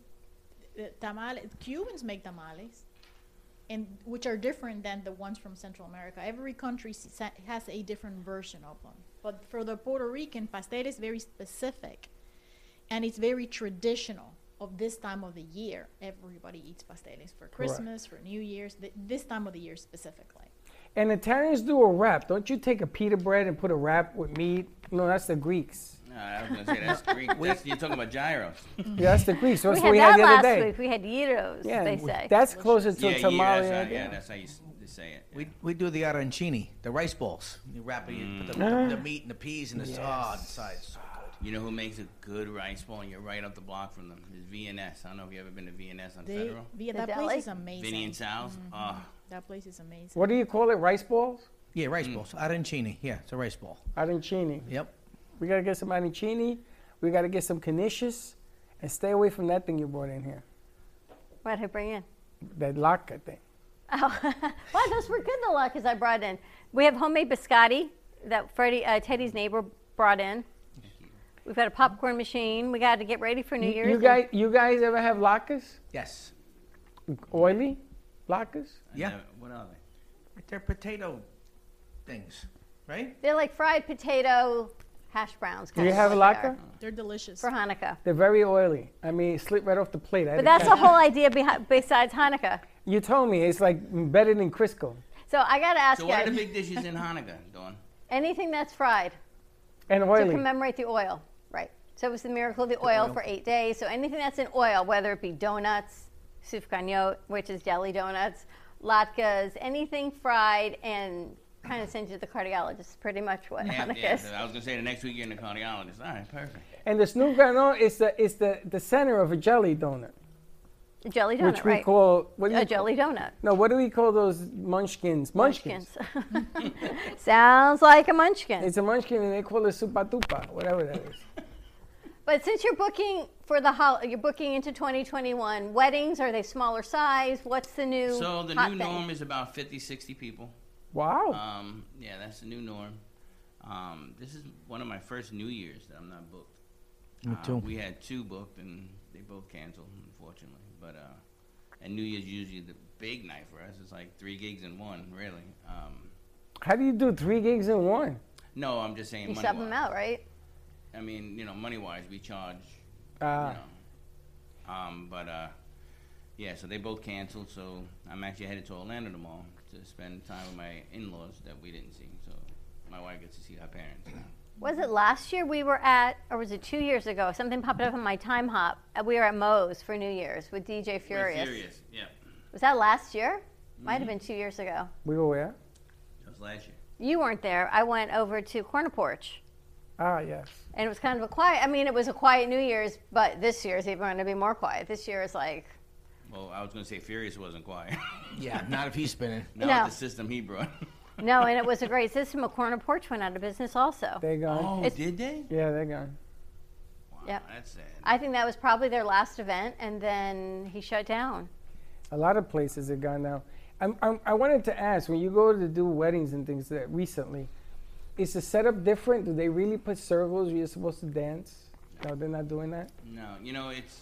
tamales. Cubans make tamales, and which are different than the ones from Central America. Every country has a different version of them. But for the Puerto Rican, pastel is very specific, and it's very traditional of this time of the year. Everybody eats pasteles for Christmas, for New Year's, th- this time of the year specifically. And Italians do a wrap. Don't you take a pita bread and put a wrap with meat? No, that's the Greeks. No, I was gonna say that's Greek. That's, you're talking about gyros. Yeah, that's the Greeks. That's we what had we that had the other last day. week. We had gyros. Yeah, they say. that's closer to yeah, a tamale. yeah, that's how, yeah, that's how you say it. We, we do the arancini, the rice balls. You wrap it, you put the, Mm. the, the meat and the peas and the oh, the sides. So good. You know who makes a good rice ball? And you're right up the block from them. Is VNS. I don't know if you ever been to VNS on They, Federal. yeah, that place is amazing. Vinny and Sal's. Oh, That place is amazing. What do you call it? Rice balls? Yeah, rice mm. balls. Arancini. Yeah, it's a rice ball. Arancini. Yep. We gotta get some arancini. We gotta get some canisius, and stay away from that thing you brought in here. What did I bring in? That latke thing. Oh, wow, those were good, the latkes I brought in. We have homemade biscotti that Freddie, uh, Teddy's neighbor brought in. We've got a popcorn machine. We got to get ready for New You, Year's. you and- guys, you guys ever have latkes? Yes. Oily latkes? Yeah. Uh, what are they? They're potato things, right? They're like fried potato hash browns. Do you of have a what they are? They're delicious. For Hanukkah. They're very oily. I mean, it slip right off the plate. I But that's the whole idea behi- besides Hanukkah. You told me it's like better than Crisco So I got to ask So you what are the big dishes in Hanukkah, Dawn? anything that's fried and oily. to commemorate the oil. Right. So it was the miracle of the oil, oil. for eight days. So anything that's in oil, whether it be donuts, sufganiyot, which is jelly donuts, latkes, anything fried and kind of send you to the cardiologist. Pretty much what Yeah, Hanukkah yeah, is. so I was gonna say the next week you're in the cardiologist. All right, perfect. And the snoop granule is the is the, the center of a jelly donut, A jelly donut, which we right? call what do you a call- jelly donut. No, what do we call those munchkins? Munchkins. Munchkins. Sounds like a munchkin. It's a munchkin, and they call it supatupa, whatever that is. But since you're booking for the hol- you're booking into 2021 weddings, are they smaller size? What's the new So the hot new thing? norm is about 50, 60 people. Wow. Um, yeah, that's the new norm. Um, this is one of my first New Year's that I'm not booked. Me Uh, too. we had two booked and they both canceled, unfortunately. But uh, and New Year's usually the big night for us. It's like three gigs in one, really. Um, How do you do three gigs in one? no, I'm just saying. You money sub them wise. out, right? I mean, you know, money wise, we charge. Ah. You know, um, but uh, yeah, so they both canceled. So I'm actually headed to Orlando tomorrow to spend time with my in-laws that we didn't see. So my wife gets to see her parents. Was it last year we were at, or was it two years ago? Something popped up on my time hop. Uh, We were at Moe's for New Year's with DJ We're Furious. Furious, yeah. Was that last year? Might have Mhm. been two years ago. We were where? That was last year. You weren't there. I went over to Corner Porch. Ah, yes. And it was kind of a quiet, I mean, it was a quiet New Year's, but this year's even going to be more quiet. This year is like, Well, I was going to say Furious wasn't quiet. Yeah, not if he's spinning. Not No. with the system he brought. no, and it was a great system. A Corner Porch went out of business also. They're gone. oh, It's- did they? Yeah, they're gone. Wow, Yep. That's sad. I think that was probably their last event, and then he shut down. A lot of places are gone now. I'm, I'm, I wanted to ask when you go to do weddings and things that recently, is the setup different? Do they really put circles where you're supposed to dance? No, they're not doing that. No, you know, it's.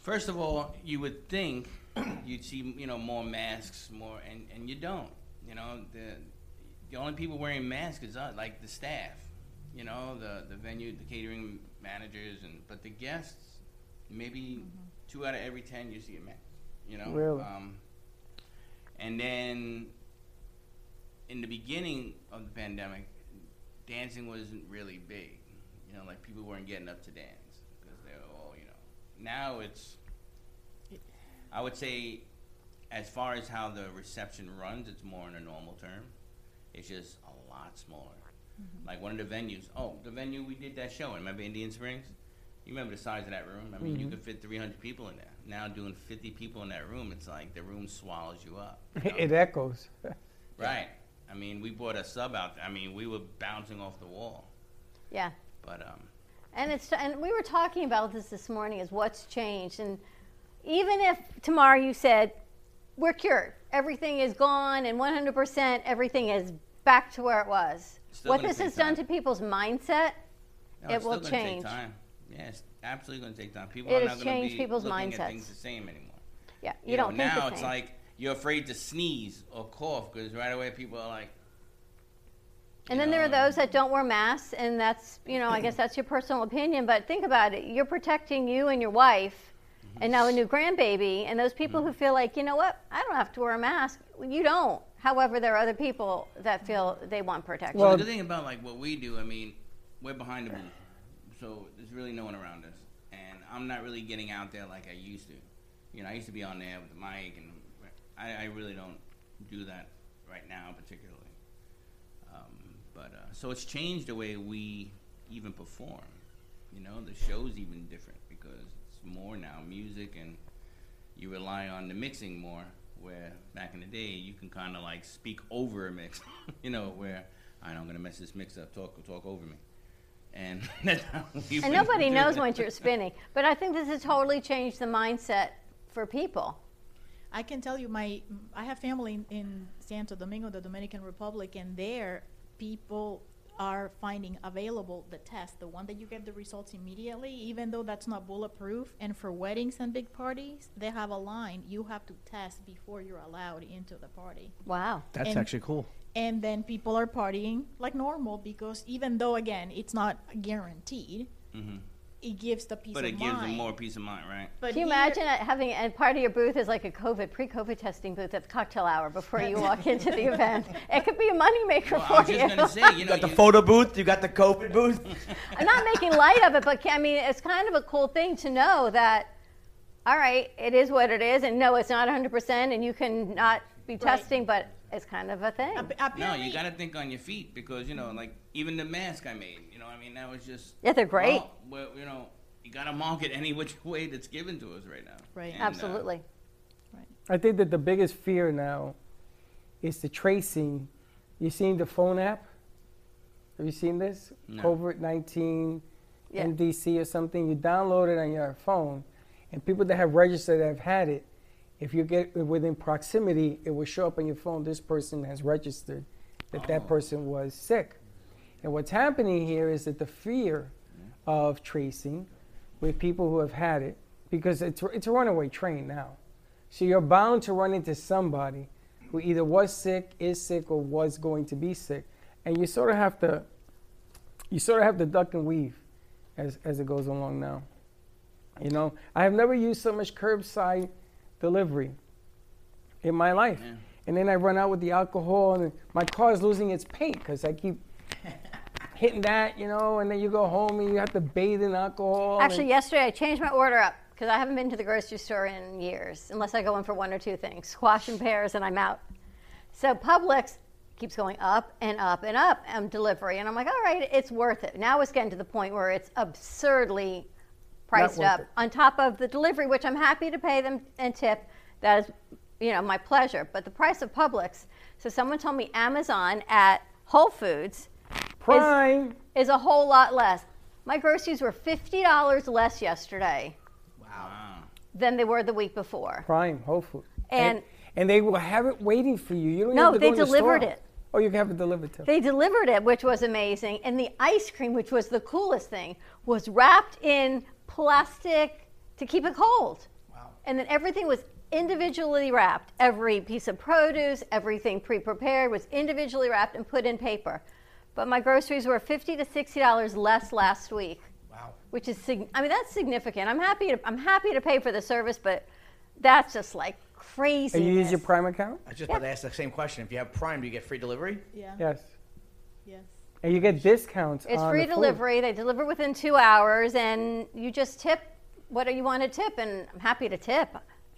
First of all, you would think you'd see, you know, more masks, more, and, and you don't. You know, the the only people wearing masks is us, like the staff. You know, the the venue, the catering managers, and but the guests, maybe two out of every ten you see a mask. You know, Really? Um, and then in the beginning of the pandemic, dancing wasn't really big. You know, like people weren't getting up to dance because they were all, you know. Now it's, I would say, as far as how the reception runs, it's more in a normal term. It's just a lot smaller. Like one of the venues. Oh, the venue we did that show in. Remember Indian Springs? You remember the size of that room? I mean, you Mhm. could fit 300 people in there. Now doing 50 people in that room, it's like the room swallows you up. you know? it echoes. Right. I mean, we brought a sub out. I mean, we were bouncing off the wall. Yeah. But um, And it's and we were talking about this this morning is what's changed and even if tomorrow you said we're cured, everything is gone and 100% everything is back to where it was. What this has done to people's mindset, no, it will change. Take time. Yeah, it's absolutely going to take time. People It are not going to be people's looking mindsets. at things the same anymore. Yeah, you, You, don't know, think now it's like you're afraid to sneeze or cough because right away people are like, And then there are those that don't wear masks, and that's, you know, I guess that's your personal opinion, but think about it. You're protecting you and your wife, and now a new grandbaby, and those people who mm-hmm. feel like, you know what, I don't have to wear a mask. You don't. However, there are other people that feel they want protection. Well, the thing about like what we do, I mean, we're behind the booth, so there's really no one around us, and I'm not really getting out there like I used to. You know, I used to be on there with the mic, and I, I really don't do that right now, particularly. Um, but uh, so it's changed the way we even perform. You know, the show's even different because it's more now music, and you rely on the mixing more. Where back in the day, you can kind of like speak over a mix. you know, where I I'm gonna mess this mix up. Talk, talk over me. and that's how we And nobody knows when you're spinning. But I think this has totally changed the mindset for people. I can tell you, my I have family in, in Santo Domingo, the Dominican Republic, and there people are finding available the test, the one that you get the results immediately, even though that's not bulletproof. And for weddings and big parties, they have a line you have to test before you're allowed into the party. Wow. That's And- actually cool. And then people are partying like normal because even though again it's not guaranteed, Mhm. It gives the peace But of it gives them more peace of mind, right? But Can you here- imagine uh, having and part of your booth is like a COVID, pre-COVID testing booth at the cocktail hour before you walk into the event? It could be a moneymaker Well, for I was you. just gonna say, you You know, got the photo booth. You got the COVID booth. I'm not making light of it, but I mean, it's kind of a cool thing to know that, all right, it is what it is, and no, it's not 100%, and you can not be testing, but it's kind of a thing. No, you got to think on your feet because you know, like even the mask I made. You know, I mean, that was just Yeah, they're great. Well, well, you know, you got to market any which way that's given to us right now. Right. And, uh, Absolutely. I think that the biggest fear now is the tracing. You seen the phone app? Have you seen this? No. COVID 19 Yeah. NDC or something. You download it on your phone, and people that have registered that have had it, if you get within proximity, it will show up on your phone. This person has registered that that Oh. person was sick. And what's happening here is that the fear of tracing with people who have had it, because it's, it's a runaway train now. So you're bound to run into somebody who either was sick, is sick, or was going to be sick. And you sort of have to, you sort of have to duck and weave as, as it goes along now. You know, I have never used so much curbside delivery in my life. Yeah. And then I run out with the alcohol, and my car is losing its paint because I keep hitting that, you know, and then you go home and you have to bathe in alcohol. Actually, and- yesterday I changed my order up because I haven't been to the grocery store in years, unless I go in for one or two things squash and pears, and I'm out. So Publix keeps going up and up and up on delivery. And I'm like, all right, it's worth it. Now it's getting to the point where it's absurdly priced up it. on top of the delivery, which I'm happy to pay them and tip. That is, you know, my pleasure. But the price of Publix. So someone told me Amazon at Whole Foods Prime. is a whole lot less. My groceries were fifty dollars less yesterday Wow. than they were the week before. Prime, Whole Food. And- and they will have it waiting for you. You don't No, have to they go in the delivered store. it. Oh, you can have it delivered too. They delivered it, which was amazing. And the ice cream, which was the coolest thing, was wrapped in plastic to keep it cold. Wow. And then everything was individually wrapped. Every piece of produce, everything pre prepared was individually wrapped and put in paper. But my groceries were 50 to $60 less last week. Wow. which is sig- I mean that's significant. I'm happy to I'm happy to pay for the service, but that's just like crazy. and you use your Prime account? I was just about to ask the same question. If you have Prime, do you get free delivery? Yeah. Yes. Yes. And you get discounts. It's on free the food. delivery. They deliver within two hours, and you just tip what you want to tip, and I'm happy to tip.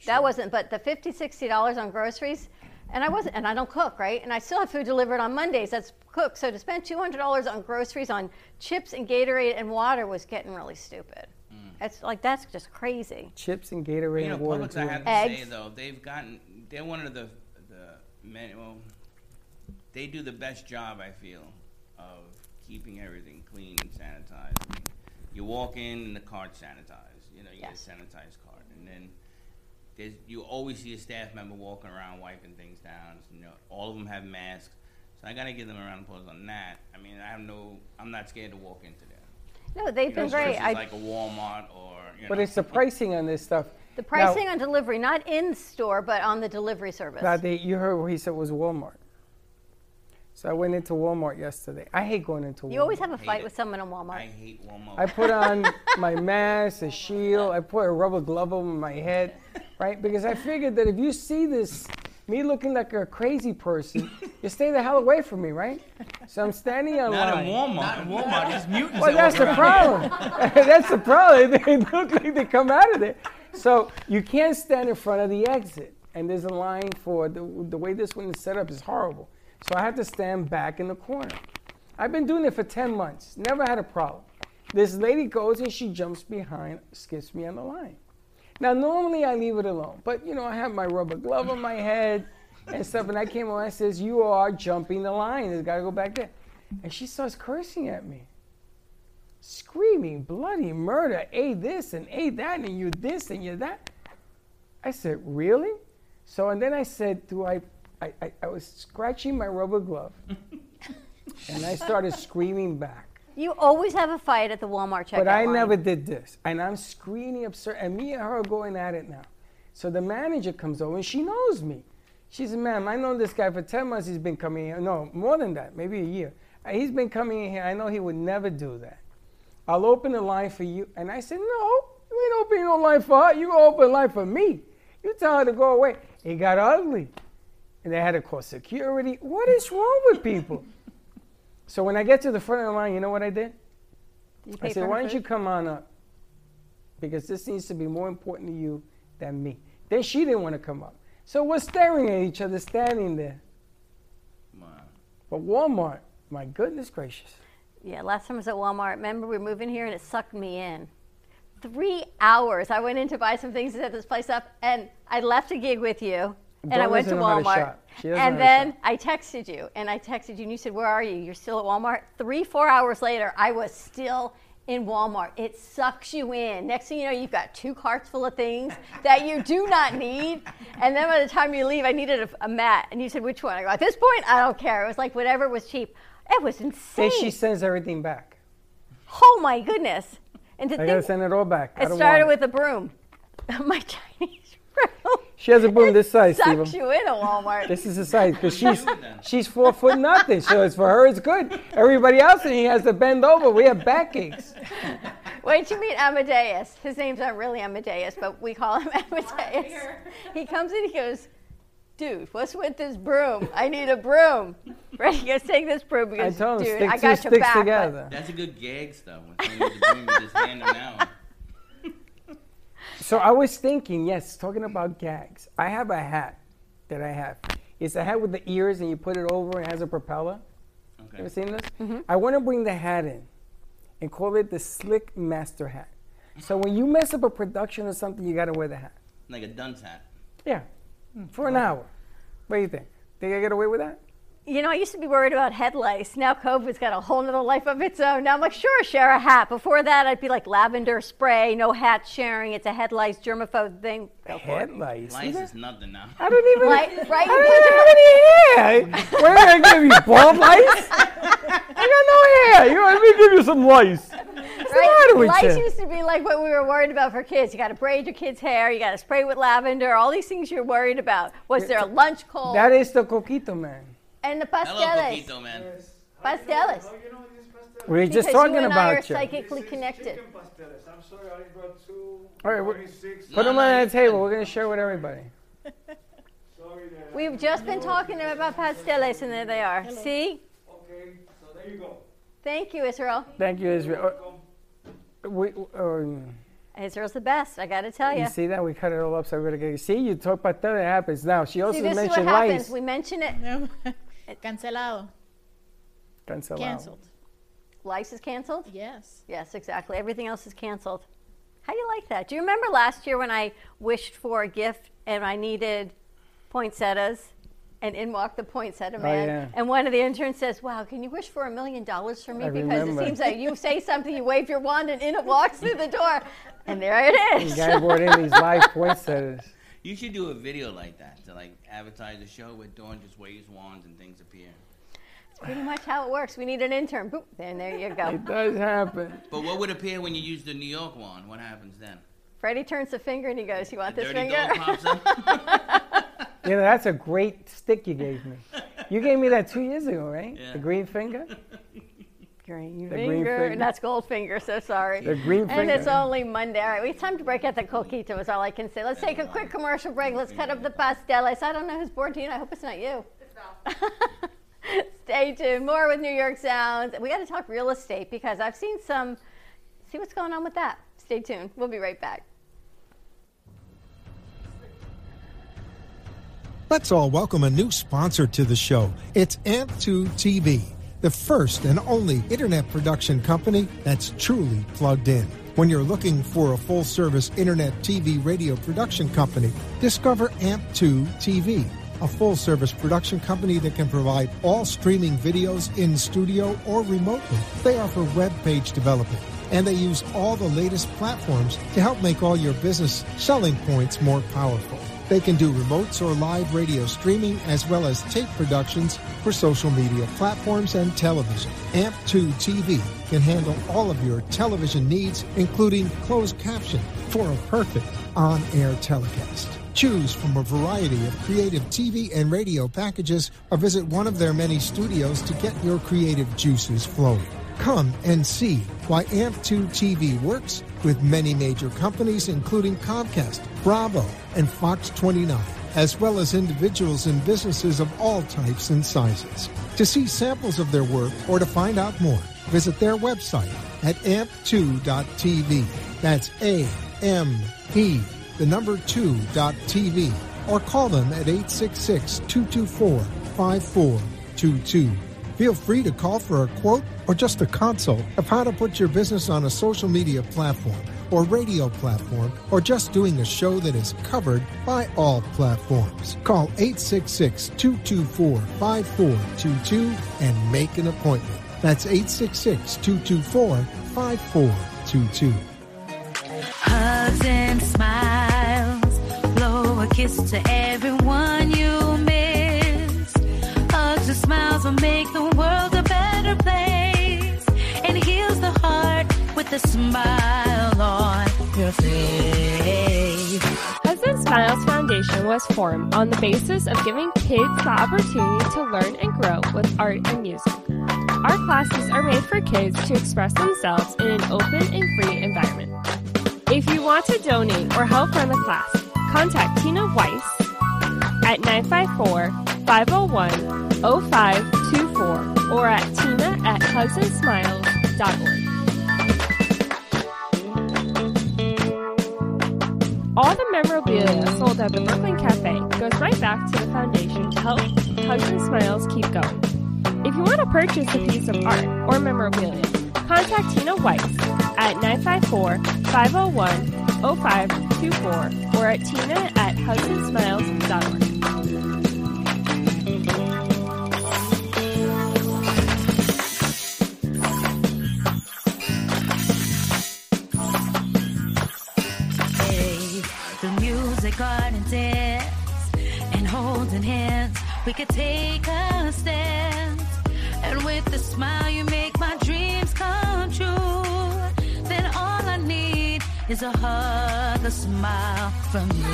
That wasn't, but the 50 60 dollars on groceries, and I wasn't, and I don't cook, right? And I still have food delivered on Mondays. That's cooked. So to spend 200 dollars on groceries, on chips and Gatorade and water was getting really stupid. Mm. It's like that's just crazy. Chips and Gatorade You know, and water. Publix, I have to say though, they've gotten they're one of the the men. Well, they do the best job I feel of keeping everything clean and sanitized. I mean, you walk in and the card's sanitized. You know, you Yes. get a sanitized card, and then there's you always see a staff member walking around wiping things down. You know, all of them have masks. So I gotta give them a round of applause on that. I mean, I have no, I'm not scared to walk into there. No, they've You know, been great. versus I, like a Walmart or you But know. it's the pricing on this stuff. the pricing on delivery, not in store, but on the delivery service. Now, they, you heard what he said was Walmart. So I went into Walmart yesterday. I hate going into Walmart. you always have a fight with someone in Walmart. I hate Walmart. I put on my mask, a shield. I put a rubber glove over my head, right? Because I figured that if you see this, me looking like a crazy person, you stay the hell away from me, right? So I'm standing on Not line. in Walmart. Not in Walmart. There's mutants. Well, that's the problem. that's the problem. They look like they come out of there. So you can't stand in front of the exit. And there's a line for the, the way this one is set up is horrible. So I had to stand back in the corner. I've been doing it for 10 months. Never had a problem. This lady goes and she jumps behind, skips me on the line. Now, normally I leave it alone, but you know, I have my rubber glove on my head and stuff. And I came on and says, You are jumping the line. There's got to go back there. And she starts cursing at me. screaming bloody murder, a this and a that, and you this and you that. I said, really? So and then I said, do I? I, I, I was scratching my rubber glove, and I started screaming back. You always have a fight at the Walmart checkout But I line. never did this. And I'm screaming absurd. And me and her are going at it now. So the manager comes over and she knows me. She said, ma'am, I know this guy for 10 months. He's been coming here. No, more than that, maybe a year. He's been coming in here. I know he would never do that. I'll open the line for you. And I said, no, you ain't opening no line for her. You open a line for me. You tell her to go away. It got ugly. And they had to call security. What is wrong with people? so when I get to the front of the line, you know what I did? I said, why don't you come on up? Because this needs to be more important to you than me. Then she didn't want to come up. So we're staring at each other, standing there. But Walmart, my goodness gracious. Yeah, last time I was at Walmart. Remember, we were moving here and it sucked me in. Three hours. I went in to buy some things to set this place up, and I left a gig with you, and I went to doesn't know how to Walmart. shop. She doesn't and know how to then I texted you, and I texted you, and you said, "Where are you? You're still at Walmart." Three, four hours later, I was still in Walmart. It sucks you in. Next thing you know, you've got two carts full of things that you do not need, and then by the time you leave, I needed a, a mat, and you said, "Which one?" I go, "At this point, I don't care." It was like whatever was cheap. It was insane. Then she sends everything back. Oh my goodness! And to I gotta send it all back. I it started with a broom. my Chinese. She has a broom this size, Sucks Steve. you in at Walmart. This is the size because she's she's four foot nothing. So it's for her, it's good. Everybody else in here has to bend over. We have backaches. Wait till you meet Amadeus. His name's not really Amadeus, but we call him Amadeus. He comes in, he goes, Dude, what's with this broom? I need a broom. Right? He goes, Take this broom. He I told him Dude, stick I two got your sticks back. but- together. That's a good gag stuff. When someone needs a you just hand them out. So I was thinking, yes, talking about gags. I have a hat that I have. It's a hat with the ears, and you put it over, and it has a propeller. Okay. Ever seen this? Mm-hmm. I want to bring the hat in and call it the Slick Master Hat. So when you mess up a production or something, you got to wear the hat. Like a dunce hat. Yeah, hmm. for an hour. What do you think? Think I get away with that? You know, I used to be worried about head lice. Now COVID's got a whole nother life of its own. Now I'm like, sure, share a hat. Before that, I'd be like lavender spray, no hat sharing. It's a head lice germaphobe thing. Go. Head lice. Lice is nothing now. I don't even. Right, right. I don't even have any hair. What am I gonna give you? Bald lice? I got no hair. You let me give you some lice. What's the matter with Lice you? used to be like what we were worried about for kids. You got to braid your kids' hair. You got to spray with lavender. All these things you're worried about. Was there a lunch cold? That is the coquito man. And the Hello, pasteles. Coquito, man. Pasteles. We were just Because talking you and I are about you. psychically connected. I'm sorry, I brought two. All right, we- 46. put them on the table. We're gonna share with everybody. Sorry. We've just been talking about pasteles, and there they are. See? Okay, so there you go. Thank you, Israel. Thank you, Israel. Uh, We, um, Israel's the best. I got to tell you. you see that we cut it all up, so we're gonna get. See, you talk about that. It happens now. She also See, this is what mentioned happens. lice. We mention it. Eh, cancelado. Cancelado. Canceled. Lice is canceled? Yes. Yes, exactly. Everything else is canceled. How do you like that? Do you remember last year when I wished for a gift and I needed poinsettias? And in walked the poinsettia Oh, man. yeah. And one of the interns says, Wow, can you wish for a million dollars for me? I because remember. it seems like you say something, you wave your wand, and in it walks through the door. And there it The is. guy brought in these live poinsettias. You should do a video like that to like advertise the show where Dawn just waves wands and things appear. It's pretty much how it works. We need an intern. Boop, and there you go. It does happen. But what would appear when you use the New York wand? What happens then? Freddie turns the finger and he goes, You want this Dirty finger? dog pops up. You know, that's a great stick you gave me. You gave me that two years ago, right? Yeah. The green finger. Green The finger. green finger. That's Goldfinger, so sorry. The green finger. And it's only Monday. All right, it's time to break out the coquito, is all I can say. Let's take a quick commercial break. Let's cut up the pasteles. I don't know who's bored to you. I hope it's not you. It's not. Stay tuned. More with New York Sounds. We got to talk real estate because I've seen some. See what's going on with that. Stay tuned. We'll be right back. Let's all welcome a new sponsor to the show. It's Amp2 TV, the first and only internet production company that's truly plugged in. When you're looking for a full service internet TV radio production company, discover Amp2 TV, a full service production company that can provide all streaming videos in studio or remotely. They offer web page development, and they use all the latest platforms to help make all your business selling points more powerful. They can do remotes or live radio streaming as well as tape productions for social media platforms and television. AMP2 TV can handle all of your television needs, including closed caption for a perfect on air telecast. Choose from a variety of creative TV and radio packages or visit one of their many studios to get your creative juices flowing. Come and see why AMP2 TV works with many major companies, including Comcast, Bravo, and Fox 29, as well as individuals and businesses of all types and sizes. To see samples of their work or to find out more, visit their website at amp2.tv. That's A M P, the number 2.tv, or call them at 866 224 5422. Feel free to call for a quote or just a consult of how to put your business on a social media platform or radio platform or just doing a show that is covered by all platforms. Call 866 224 5422 and make an appointment. That's 866 224 5422. Hugs and smiles, blow a kiss to everyone you miss. Hugs and smiles will make the a smile on your face. Hugs and Smiles Foundation was formed on the basis of giving kids the opportunity to learn and grow with art and music. Our classes are made for kids to express themselves in an open and free environment. If you want to donate or help run the class, contact Tina Weiss at 954 501 0524 or at tina at hugsandsmiles.org. All the memorabilia sold at the Brooklyn Cafe goes right back to the foundation to help Hugs and Smiles keep going. If you want to purchase a piece of art or memorabilia, contact Tina Weiss at 954 501 0524 or at tina at hugsandsmiles.org. we could take a stand. And with a smile, you make my dreams come true. Then all I need is a hug, a smile from you.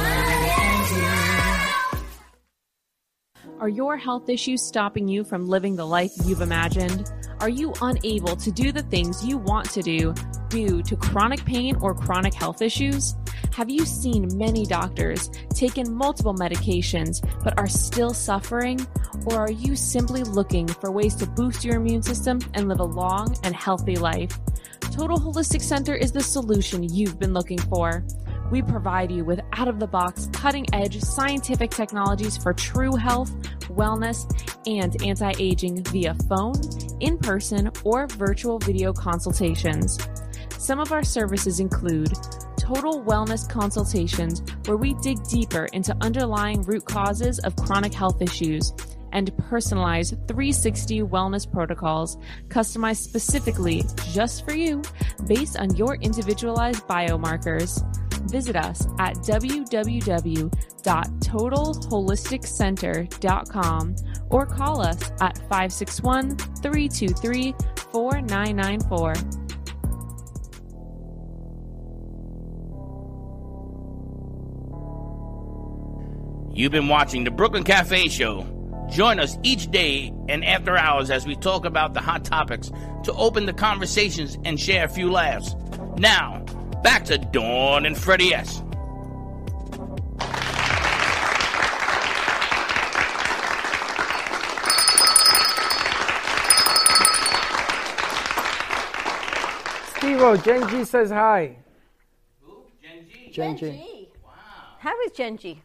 Are your health issues stopping you from living the life you've imagined? Are you unable to do the things you want to do due to chronic pain or chronic health issues? Have you seen many doctors, taken multiple medications, but are still suffering? Or are you simply looking for ways to boost your immune system and live a long and healthy life? Total Holistic Center is the solution you've been looking for. We provide you with out of the box, cutting edge scientific technologies for true health, wellness, and anti aging via phone, in person, or virtual video consultations. Some of our services include total wellness consultations, where we dig deeper into underlying root causes of chronic health issues, and personalized 360 wellness protocols customized specifically just for you based on your individualized biomarkers. Visit us at www.totalholisticcenter.com or call us at 561 323 4994. You've been watching the Brooklyn Cafe Show. Join us each day and after hours as we talk about the hot topics to open the conversations and share a few laughs. Now, back to Dawn and Freddie S. Steve-O, Gen G says hi. Genji. Genji. G. How is Genji?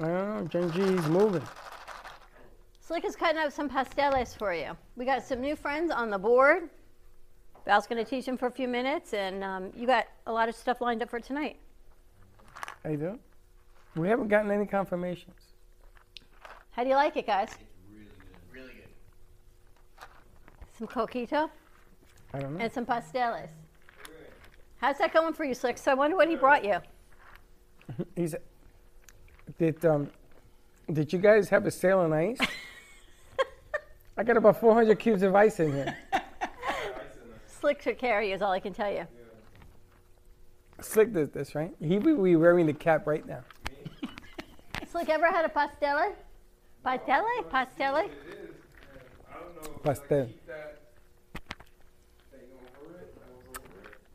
I don't know. Gen G's moving. Slick is cutting up some pasteles for you. We got some new friends on the board. Val's going to teach them for a few minutes, and um, you got a lot of stuff lined up for tonight. I do. We haven't gotten any confirmations. How do you like it, guys? It's really good. Really good. Some coquito I don't know. and some pasteles. How's that going for you, Slick? So I wonder what he brought you. He's, did um, did you guys have a sale on ice? I got about 400 cubes of ice in here. Slick took care of you, is all I can tell you. Slick does this, right? He would be wearing the cap right now. Slick, ever had a pastele? Pastele? Pastele? Pastel.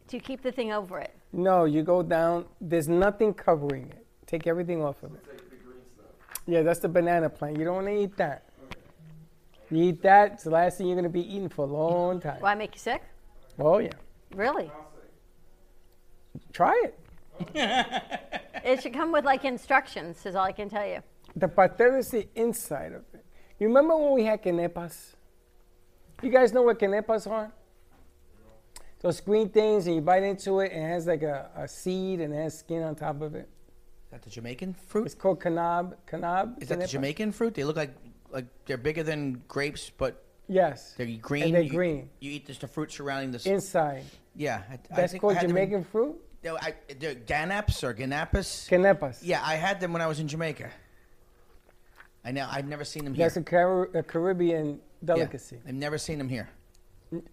Do you keep the thing over it? No, you go down. There's nothing covering it. Take everything off of it. Yeah, that's the banana plant. You don't want to eat that. You eat that, it's the last thing you're going to be eating for a long time. Why make you sick? Oh, yeah. Really? Try it. It should come with like instructions, is all I can tell you. The pastel is the inside of it. You remember when we had quenepas? You guys know what quenepas are? Those green things, and you bite into it, and it has like a, a seed and it has skin on top of it. Is that the Jamaican fruit? It's called canab. Canab. Is that the. Jamaican fruit? They look like like they're bigger than grapes, but Yes. they're green. And they're You- green. You eat just the fruit surrounding the Inside. Yeah, I, I That's think called I them in- Jamaican fruit? No, I, they're ganaps or ganapas. Canepas. Yeah, I had them when I was in Jamaica. I know. I've never seen them here. That's a, Car- a Caribbean delicacy. I've never seen them here.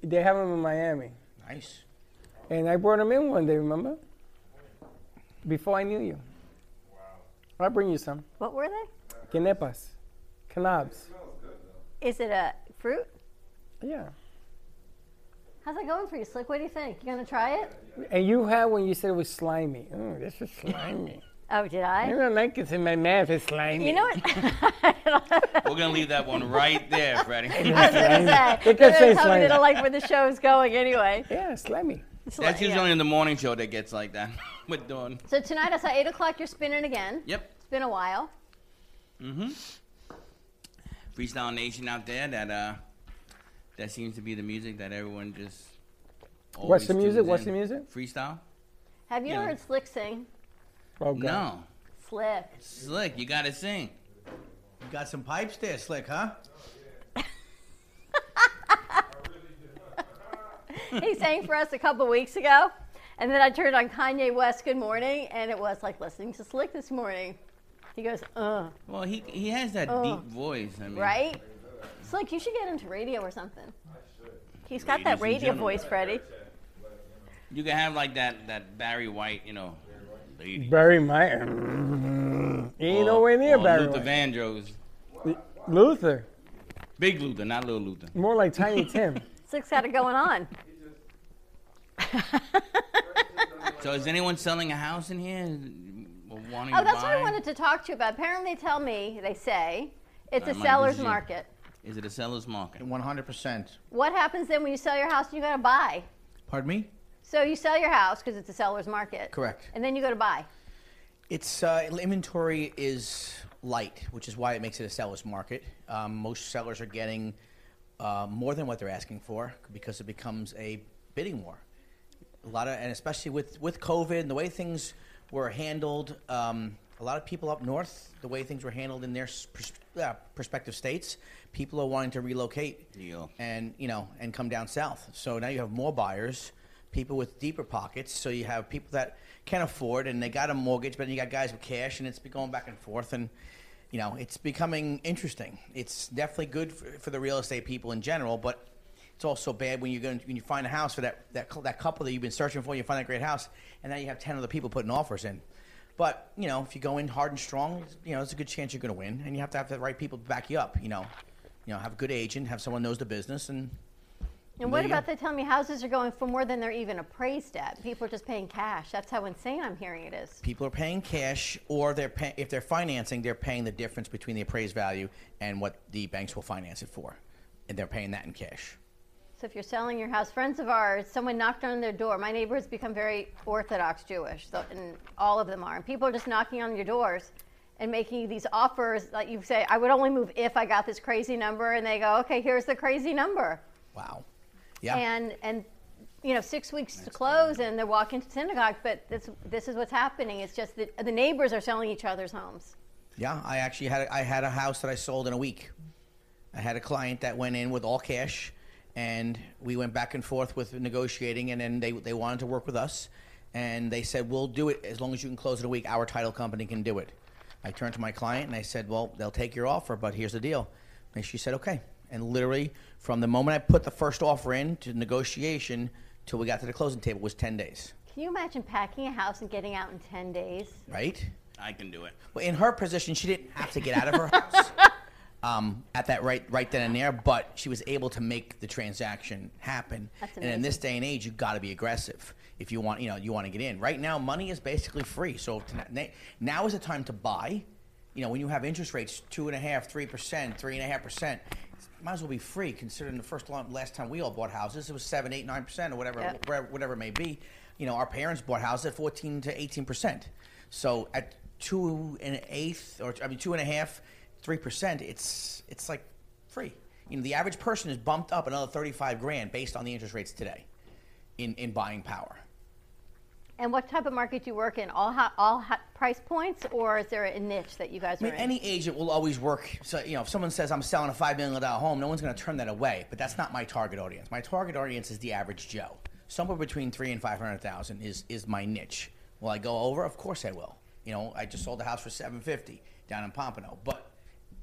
They have them in Miami. Nice. And I brought them in one day, remember? Before I knew you. I'll bring you some. What were they? Quenepas. Canabs. Is it a fruit? Yeah. How's that going for you, Slick? What do you think? You gonna try it? And you had when you said it was slimy. Oh, this is slimy. Oh, did I I? don't like it in my mouth. It's slimy. You know what? We're gonna leave that one right there, Freddie. I was gonna say. It you're could say gonna tell me slimy. they don't like where the show's going anyway. Yeah, slimy. That's usually only in the morning show that gets like that. with Dawn. So tonight I saw eight o'clock. You're spinning again. Yep. It's been a while. Mm-hmm. Freestyle Nation out there. That uh, that seems to be the music that everyone just. What's the music? tunes What's the music? Freestyle. Have you Yeah. heard Slick sing? Oh, God. No. Slick. Slick, you gotta sing. You got some pipes there, Slick, huh? He sang for us a couple weeks ago, and then I turned on Kanye West Good Morning, and it was like listening to Slick this morning. He goes, uh, Well, he he has that Oh. deep voice. I mean, right? Slick, you should get into radio or something. He's got that Ladies and radio voice, Freddie. You can have like that that Barry White, you know. Lady. Barry Meyer. He ain't Or- nowhere near or Barry. Luther White. Vandross. Luther. Big Luther, not little Luther. More like Tiny Tim. Slick's got it going on. So is anyone selling a house in here? Wanting Oh, to that's what? I wanted to talk to you about. Apparently, they tell me, they say, it's That a might seller's you. market. Is it a seller's market? One hundred percent. What happens then when you sell your house and you got to buy? Pardon me. So you sell your house because it's a seller's market. Correct. And then you go to buy. It's uh, inventory is light, which is why it makes it a seller's market. Um, most sellers are getting uh, more than what they're asking for because it becomes a bidding war. A lot of, and especially with with COVID and the way things were handled, um, a lot of people up north, the way things were handled in their pers- uh, prospective states, people are wanting to relocate Deal. and you know and come down south. So now you have more buyers, people with deeper pockets. So you have people that can afford and they got a mortgage, but then you got guys with cash, and it's been going back and forth, and you know it's becoming interesting. It's definitely good for, for the real estate people in general, but it's also bad when you go when you find a house for that that that couple that you've been searching for. You find that great house, and now you have ten other people putting offers in. But you know, if you go in hard and strong, you know, there's a good chance you're going to win, and you have to have the right people to back you up. You know, you know, have a good agent, have someone knows the business, and And what about they tell me houses are going for more than they're even appraised at? People are just paying cash. That's how insane I'm hearing it is. people are paying cash, or they're pay- if they're financing, they're paying the difference between the appraised value and what the banks will finance it for, and they're paying that in cash. So if you're selling your house, friends of ours, someone knocked on their door. My neighbor has become very Orthodox Jewish, so, and all of them are. And people are just knocking on your doors and making these offers. Like you say, I would only move if I got this crazy number, and they go, okay, here's the crazy number. Wow. Yeah. And and you know, six weeks to close, and they're walking to synagogue. But this this is what's happening. It's just that the neighbors are selling each other's homes. Yeah, I actually had a, I had a house that I sold in a week. I had a client that went in with all cash, and we went back and forth with negotiating, and then they they wanted to work with us, and they said, "We'll do it as long as you can close in a week. Our title company can do it." I turned to my client and I said, "Well, they'll take your offer, but here's the deal." And she said, "Okay." And literally, from the moment I put the first offer in to negotiation till we got to the closing table was ten days. Can you imagine packing a house and getting out in 10 days? Right? I can do it. Well, in her position, she didn't have to get out of her house um, at that right right then and there, but she was able to make the transaction happen. That's and in this day and age, you got to be aggressive if you want, you know, you want to get in. Right now, money is basically free. So to- now is the time to buy. You know, when you have interest rates two and a half, three percent, three and a half percent, might as well be free. Considering the first long, last time we all bought houses, it was seven, eight, nine percent, or whatever, Yep. whatever, whatever it may be. You know, our parents bought houses at fourteen to eighteen percent. So at two and an eighth, or I mean two and a half, three percent, it's it's like free. You know, the average person is bumped up another thirty-five grand based on the interest rates today, in in buying power. And what type of market do you work in? All ha- all ha- price points, or is there a niche that you guys I mean, are in? any agent will always work. So, you know, if someone says I'm selling a five million dollar home, no one's going to turn that away. But that's not my target audience. My target audience is the average Joe. Somewhere between three and five hundred thousand is is my niche. Will I go over? Of course I will. You know, I just sold a house for seven fifty down in Pompano, but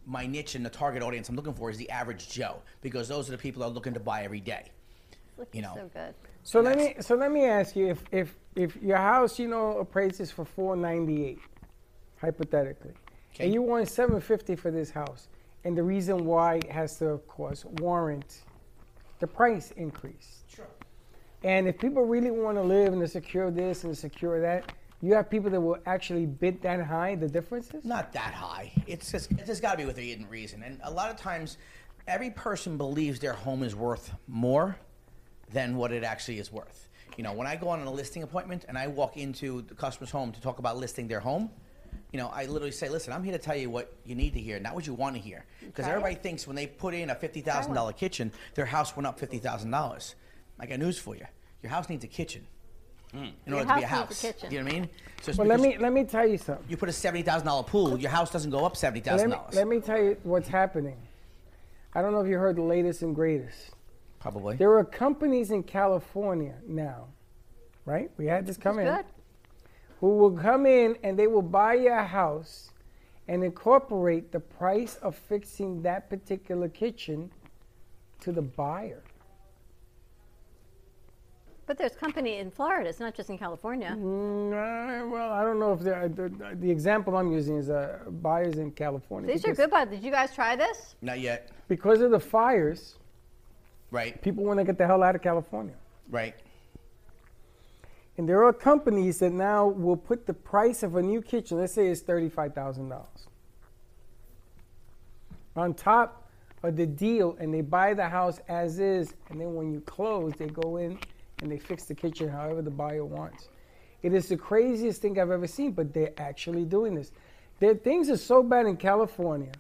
my niche and the target audience I'm looking for is the average Joe because those are the people that are looking to buy every day. Looking you know. so good. So let me so let me ask you if if if your house you know appraises for four ninety eight, hypothetically, and you want seven fifty for this house, and the reason why has to of course warrant the price increase. Sure. And if people really want to live and to secure this and to secure that, you have people that will actually bid that high. The differences? Not that high. It's just it's just got to be with a hidden reason. And a lot of times, every person believes their home is worth more than what it actually is worth. You know, when I go on a listing appointment and I walk into the customer's home to talk about listing their home, you know, I literally say, "Listen, I'm here to tell you what you need to hear, not what you want to hear." Because it. everybody thinks when they put in a fifty thousand dollar kitchen, their house went up fifty thousand dollars. I got news for you: your house needs a kitchen. Mm. In Your order to be a house needs a kitchen. you know what I mean? So Well, let me let me tell you something. You put a seventy thousand dollar pool, your house doesn't go up seventy Let thousand me, dollars. let me tell you what's happening. I don't know if you heard the latest and greatest. Probably. There are companies in California now, right? We had this come in. good. Who will come in and they will buy your house and incorporate the price of fixing that particular kitchen to the buyer. But there's company in Florida. It's not just in California. Mm, uh, well, I don't know if they're- the, the, the example I'm using is uh, buyers in California. These are good, but did you guys try this? Not yet. Because of the fires, Right. people want to get the hell out of California. Right. And there are companies that now will put the price of a new kitchen, let's say it's $35,000, on top of the deal, and they buy the house as is, and then when you close, they go in and they fix the kitchen however the buyer wants. It is the craziest thing I've ever seen, but they're actually doing this. Their things are so bad in California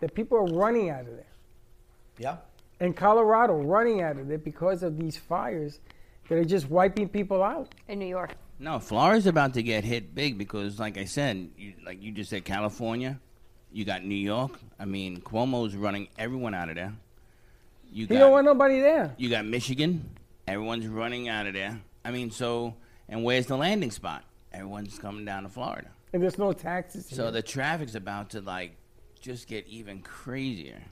that people are running out of there. Yeah. In Colorado, running out of there because of these fires that are just wiping people out. In New York. No, Florida's about to get hit big because, like I said, you, like you just said, California, you got New York. I mean, Cuomo's running everyone out of there. You You got don't want nobody there. you got Michigan, everyone's running out of there. I mean, so and where's the landing spot? Everyone's coming down to Florida. And there's no taxes. So here. the traffic's about to like just get even crazier.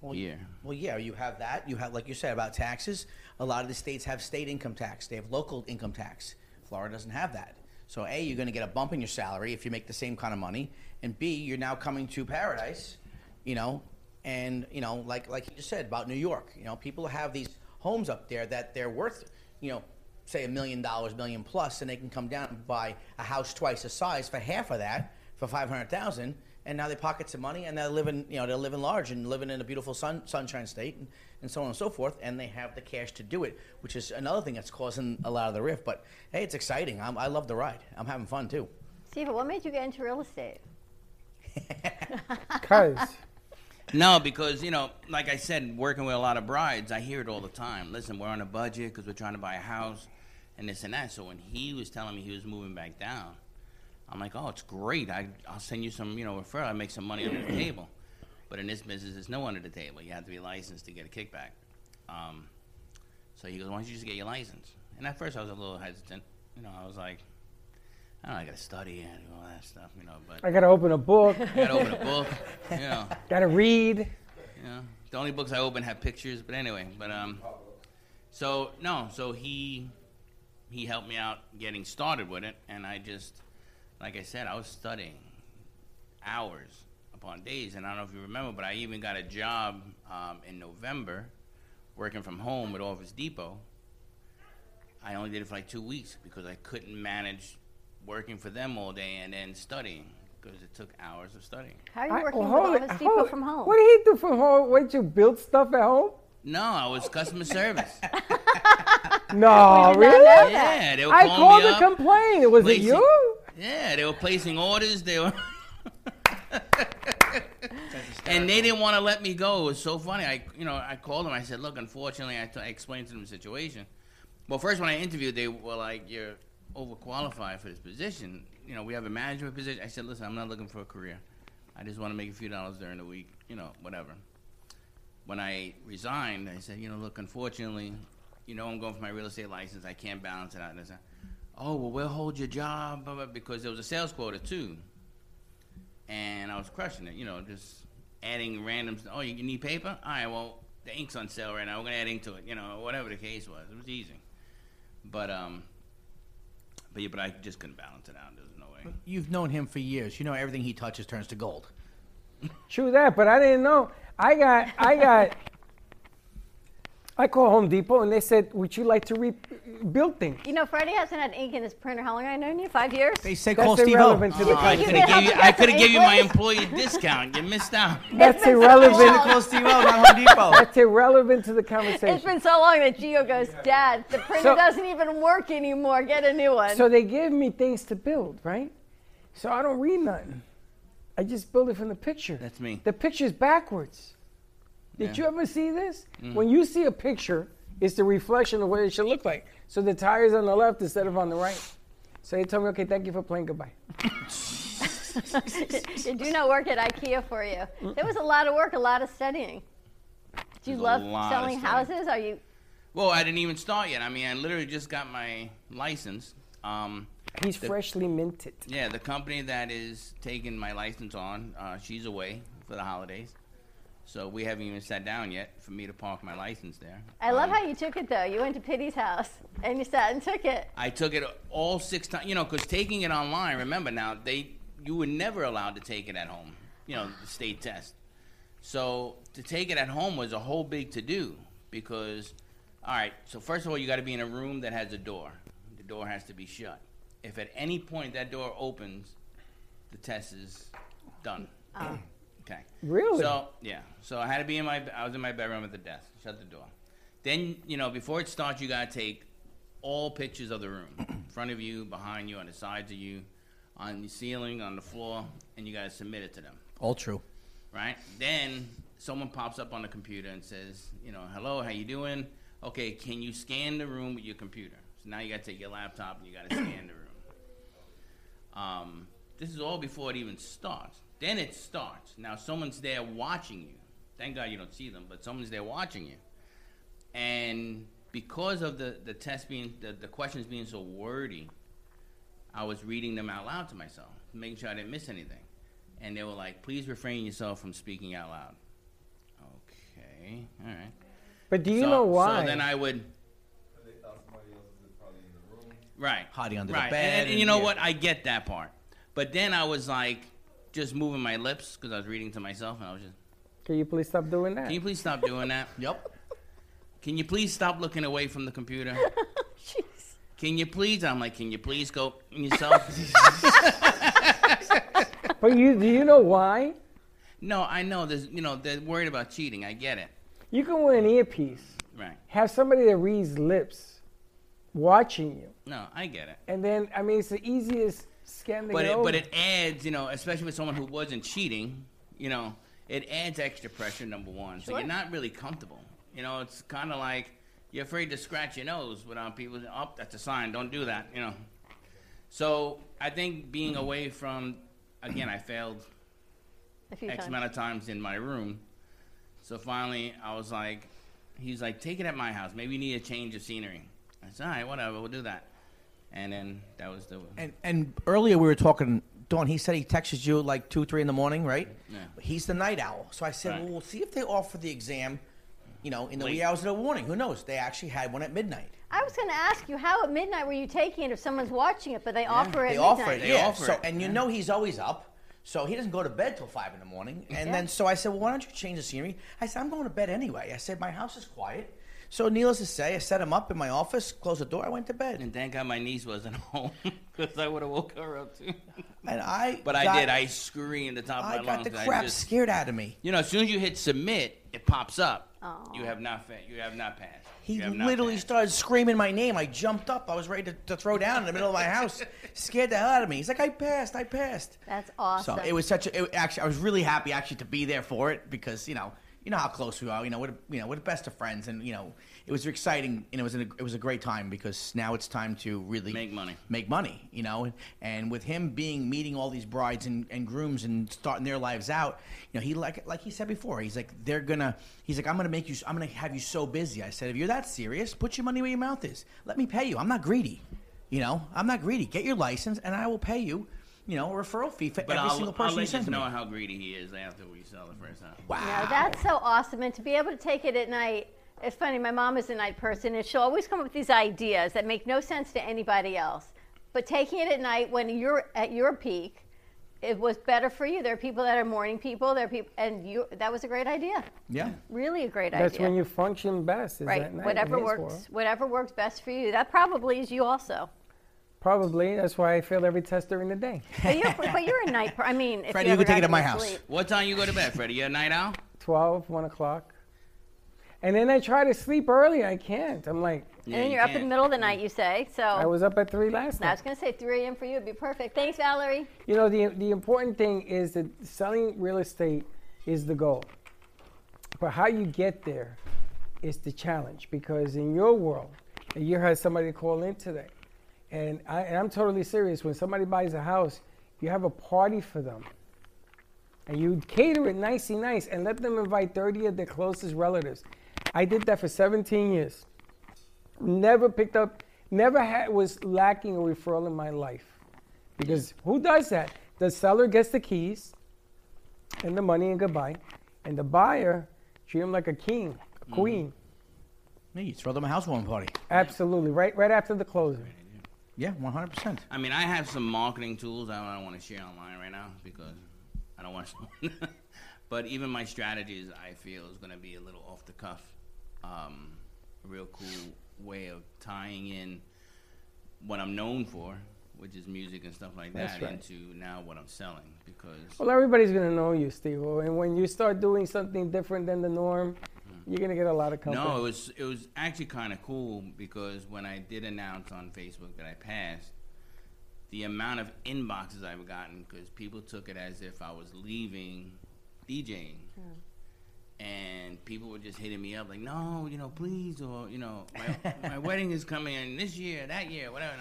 Well, here. Well, yeah, you have that. You have, like you said, about taxes. A lot of the states have state income tax. They have local income tax. Florida doesn't have that. So, A, you're going to get a bump in your salary if you make the same kind of money. And B, you're now coming to paradise, you know, and, you know, like, like you just said about New York, you know, people have these homes up there that they're worth, you know, say a million dollars, million plus, and they can come down and buy a house twice the size for half of that for 500000 and now they pocket some money and they're living, you know, they're living large and living in a beautiful sun, sunshine state and, and so on and so forth, and they have the cash to do it, which is another thing that's causing a lot of the rift. But hey, it's exciting. I'm, I love the ride. I'm having fun too. Steve, what made you get into real estate? Because No, because you know, like I said, working with a lot of brides, I hear it all the time. Listen, we're on a budget because we're trying to buy a house, and this and that. So when he was telling me he was moving back down, I'm like, oh, it's great. I, I'll send you some, you know, referral. I make some money under the table. But in this business, there's no under the table. You have to be licensed to get a kickback. Um, so he goes, why don't you just get your license? And at first, I was a little hesitant. you know, I was like, I don't know, I gotta study and all that stuff, you know. But I gotta open a book. I gotta open a book, you know. Gotta read. You know, the only books I open have pictures, but anyway, but um, so no, so he he helped me out getting started with it, and I just, like I said, I was studying hours upon days, and I don't know if you remember, but I even got a job um, in November, working from home at Office Depot. I only did it for like two weeks because I couldn't manage working for them all day and then studying because it took hours of studying. How are you I- working well, with hold it- Office Depot hold from home? What did he do from home? What did you build stuff at home? No, I was customer service. No, We did not really? Yeah, they were I called me to up, complain. Was it placing- you? Yeah, they were placing orders. They were, and they didn't want to let me go. It was so funny. I, you know, I called them. I said, "Look, unfortunately, I, t- I explained to them the situation." Well, first when I interviewed, they were like, "You're overqualified for this position. You know, we have a management position." I said, "Listen, I'm not looking for a career. I just want to make a few dollars during the week. You know, whatever." When I resigned, I said, "You know, look, unfortunately, you know, I'm going for my real estate license. I can't balance it out." And I said, oh well we'll hold your job because there was a sales quota too and i was crushing it you know just adding random oh you need paper all right well the ink's on sale right now we're going to add ink to it you know whatever the case was it was easy but um but yeah but i just couldn't balance it out there's no way You've known him for years. You know everything he touches turns to gold. True that, but I didn't know. I got, I got, I called Home Depot and they said, "Would you like to rebuild things?" You know, Freddie hasn't had ink in his printer. How long have I known you? Five years? They say That's call Steve irrelevant to the Oh, I could have could gave you, I could have get gave you my employee discount. You missed out. That's been so irrelevant. Call Steve not Home Depot. That's irrelevant to the conversation. It's been so long that Gio goes, Dad, the printer So- doesn't even work anymore. Get a new one. So they give me things to build, right? So I don't read nothing. I just build it from the picture. That's me. The picture's backwards. Did Yeah. you ever see this? Mm. When you see a picture, it's the reflection of what it should look like. So the tire's on the left instead of on the right. So they told me, okay, thank you for playing goodbye. you do not work at IKEA for you. It was a lot of work, a lot of studying. Do you There's love selling houses? Are you? Well, I didn't even start yet. I mean, I literally just got my license. Um, He's The- freshly minted. Yeah, the company that is taking my license on, uh, she's away for the holidays. So we haven't even sat down yet for me to park my license there. I love Um, how you took it though. You went to Pity's house and you sat and took it. I took it all six times, you know, because taking it online, remember now, they you were never allowed to take it at home, you know, the state test. So to take it at home was a whole big to do because, all right, so first of all, you got to be in a room that has a door. The door has to be shut. If at any point that door opens, the test is done. Okay. Really? So yeah. So I had to be in my. I was in my bedroom at the desk. Shut the door. Then you know before it starts, you gotta take all pictures of the room, in front of you, behind you, on the sides of you, on the ceiling, on the floor, and you gotta submit it to them. All true. Right. Then someone pops up on the computer and says, you know, hello, how you doing? Okay, can you scan the room with your computer? So now you gotta take your laptop and you gotta scan the room. Um, this is all before it even starts. Then it starts. Now someone's there watching you. Thank God you don't see them, but someone's there watching you. And because of the, the test being, the, the questions being so wordy, I was reading them out loud to myself, making sure I didn't miss anything. And they were like, please refrain yourself from speaking out loud. Okay, all right. But do you So- know why? So then I would. Right. Hiding under the right. bed And, and and- you know yeah. what? I get that part. But then I was like, just moving my lips because I was reading to myself, and I was just. Can you please stop doing that? Can you please stop doing that? yep. Can you please stop looking away from the computer? Can you please? I'm like, can you please go yourself? But you do you know why? no, I know. There's, you know, they're worried about cheating. I get it. You can wear an earpiece, Right. have somebody that reads lips watching you, No, I get it. and then I mean it's the easiest scam But it, over. but it adds, you know, especially with someone who wasn't cheating, you know, it adds extra pressure. Number one, so you're not really comfortable. You know, it's kind of like you're afraid to scratch your nose without people. Oh, that's a sign. Don't do that. You know. So I think being away from, again, I failed A few X times. amount of times in my room. So finally, I was like, he's like, take it at my house. Maybe you need a change of scenery. I said, all right, whatever, we'll do that. And then that was the. And and earlier we were talking. Dawn, he said he texted you like two, three in the morning, right? Yeah. He's the night owl. So I said, Right. well, we'll see if they offer the exam, you know, in the wee Late. hours of the morning. Who knows? They actually had one at midnight. I was going to ask you, how at midnight were you taking it if someone's watching it, but they offer it They at offer midnight? it, yeah. so, and you know he's always up. So he doesn't go to bed till five in the morning. And Yeah. then so I said, well, why don't you change the scenery? I said, I'm going to bed anyway. I said, my house is quiet. So needless to say, I set him up in my office, closed the door, I went to bed. And thank God my niece wasn't home because I would have woke her up too. And I But I did. I screamed at the top I of my lungs. I got lungs. the crap just- scared out of me. You know, as soon as you hit submit, it pops up. Oh. You have not. Fa- you have not passed. He You have not literally started screaming my name. I jumped up. I was ready to, to throw down in the middle of my house. Scared the hell out of me. He's like, I passed. I passed. That's awesome. So it was such a. It, actually, I was really happy actually to be there for it because you know, you know how close we are. You know, we're you know we're the best of friends, and you know, it was exciting and it was an, it was a great time because now it's time to really Make money. Make money, you know, and, and with him being meeting all these brides and, and grooms and starting their lives out, you know, he like like he said before, he's like they're gonna. He's like I'm gonna make you. I'm gonna have you so busy. I said if you're that serious, put your money where your mouth is. Let me pay you. I'm not greedy. You know, I'm not greedy. Get your license, and I will pay you. You know, a referral fee for But every I'll, single I'll person you let you send to me. know how greedy he is after we sell the first time. Wow. Yeah, that's so awesome. And to be able to take it at night, it's funny. My mom is a night person, and she'll always come up with these ideas that make no sense to anybody else. But taking it at night when you're at your peak, it was better for you. There are people that are morning people. There are people, and you. That was a great idea. Yeah. Really a great That's idea. That's when you function best. Is right. at night Whatever works. world. Whatever works best for you. That probably is you also. Probably. That's why I failed every test during the day. But you're, but you're a night. Per- I mean, if Freddie, you, you can take it at got my house. sleep. What time you go to bed, Freddie? You a night owl? 12, 1 o'clock. And then I try to sleep early. I can't. I'm like, and then you're up in the middle of the night. You say so. I was up at 3 last night. I was going to say 3 a.m. for you would be perfect. Thanks, Valerie. You know, the, the important thing is that selling real estate is the goal. But how you get there is the challenge because in your world, you had somebody call in today, and, I, and I'm totally serious. When somebody buys a house, you have a party for them. And you cater it nicey nice and let them invite 30 of their closest relatives. I did that for 17 years. Never picked up, never had, was lacking a referral in my life. Because who does that? The seller gets the keys and the money and goodbye. And the buyer treat him like a king, a mm-hmm. queen. Yeah, you throw them a housewarming party. Absolutely. Right right after the closing. Yeah, 100%. I mean, I have some marketing tools I don't want to share online right now because I don't want to. but even my strategies, I feel, is going to be a little off the cuff. Um, a real cool way of tying in what I'm known for, which is music and stuff like that, right. into now what I'm selling. Because Well, everybody's going to know you, Steve. And when you start doing something different than the norm, you're going to get a lot of company. No, it was it was actually kind of cool because when I did announce on Facebook that I passed, the amount of inboxes I've gotten because people took it as if I was leaving DJing, and people were just hitting me up like, "No, you know, please," or you know, my, my wedding is coming in this year, that year, whatever.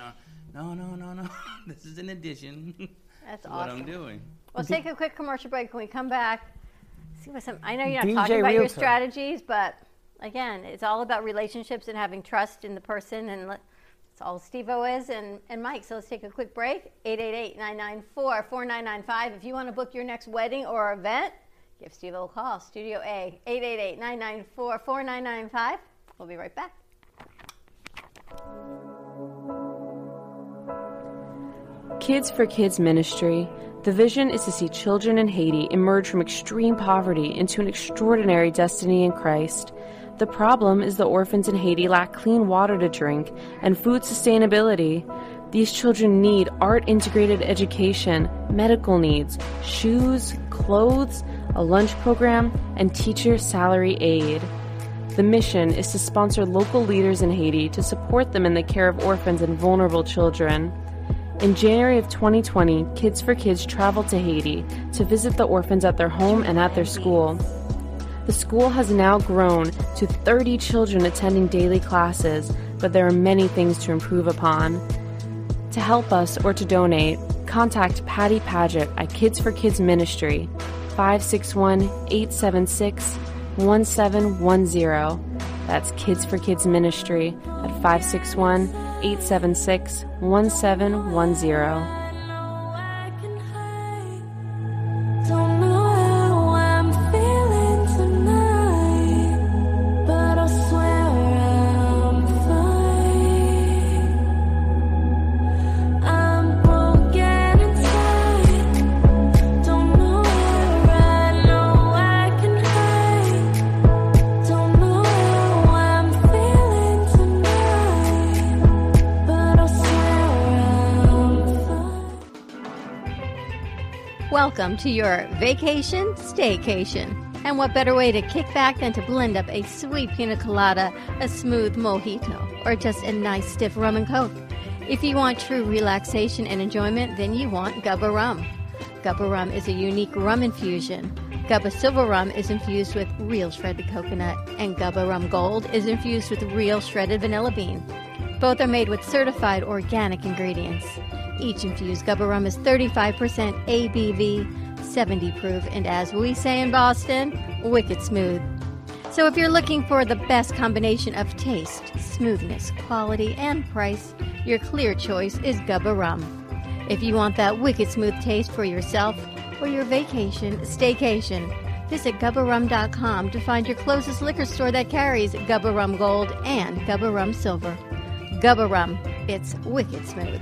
No, no, no, no, no. this is an addition. That's to what. I'm doing. Well, let's take a quick commercial break. When we come back, see what some. I know you're not DJ talking about your strategies, but again, it's all about relationships and having trust in the person, and let, that's all Steve O is and, and Mike. So let's take a quick break. 888-994-4995. If you want to book your next wedding or event, give Steve O a call. Studio A, 888-994-4995. We'll be right back. Kids for Kids Ministry. The vision is to see children in Haiti emerge from extreme poverty into an extraordinary destiny in Christ. The problem is the orphans in Haiti lack clean water to drink and food sustainability. These children need art integrated education, medical needs, shoes, clothes, a lunch program, and teacher salary aid. The mission is to sponsor local leaders in Haiti to support them in the care of orphans and vulnerable children. In January of 2020, Kids for Kids traveled to Haiti to visit the orphans at their home and at their school. The school has now grown to 30 children attending daily classes, but there are many things to improve upon. To help us or to donate, contact Patty Paget at Kids for Kids Ministry, 561 876 1710. That's Kids for Kids Ministry at 561 876 1710. Welcome to your vacation staycation. And what better way to kick back than to blend up a sweet pina colada, a smooth mojito, or just a nice stiff rum and coke? If you want true relaxation and enjoyment, then you want Gubba Rum. Gubba Rum is a unique rum infusion. Gubba Silver Rum is infused with real shredded coconut, and Gubba Rum Gold is infused with real shredded vanilla bean. Both are made with certified organic ingredients. Each infused Gubba Rum is 35% ABV, 70 proof, and as we say in Boston, wicked smooth. So if you're looking for the best combination of taste, smoothness, quality, and price, your clear choice is Gubba Rum. If you want that wicked smooth taste for yourself or your vacation staycation, visit gubbarum.com to find your closest liquor store that carries Gubba Rum Gold and Gubba Rum Silver. Gubba Rum, it's wicked smooth.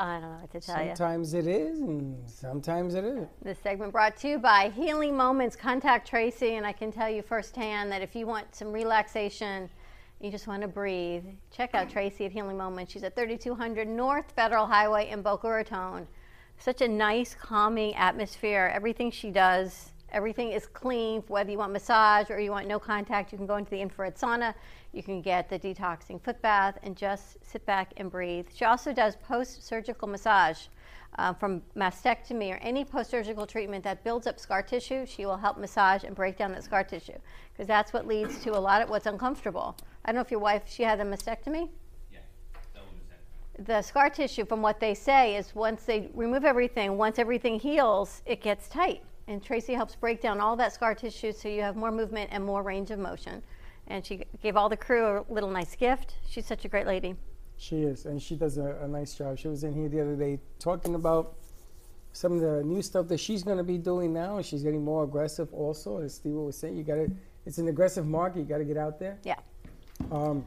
I don't know what to tell you. Sometimes it is, and sometimes it isn't. This segment brought to you by Healing Moments. Contact Tracy, and I can tell you firsthand that if you want some relaxation, you just want to breathe, check out Tracy at Healing Moments. She's at 3200 North Federal Highway in Boca Raton. Such a nice, calming atmosphere. Everything she does, everything is clean. Whether you want massage or you want no contact, you can go into the infrared sauna. You can get the detoxing foot bath and just sit back and breathe. She also does post surgical massage. Uh, from mastectomy or any post surgical treatment that builds up scar tissue, she will help massage and break down that scar tissue because that's what leads to a lot of what's uncomfortable. I don't know if your wife, she had a mastectomy? Yeah. The scar tissue, from what they say, is once they remove everything, once everything heals, it gets tight. And Tracy helps break down all that scar tissue so you have more movement and more range of motion. And she gave all the crew a little nice gift. She's such a great lady. She is, and she does a, a nice job. She was in here the other day talking about some of the new stuff that she's going to be doing now, and she's getting more aggressive. Also, as Steve was saying, you got to. It's an aggressive market. You got to get out there. Yeah. Um,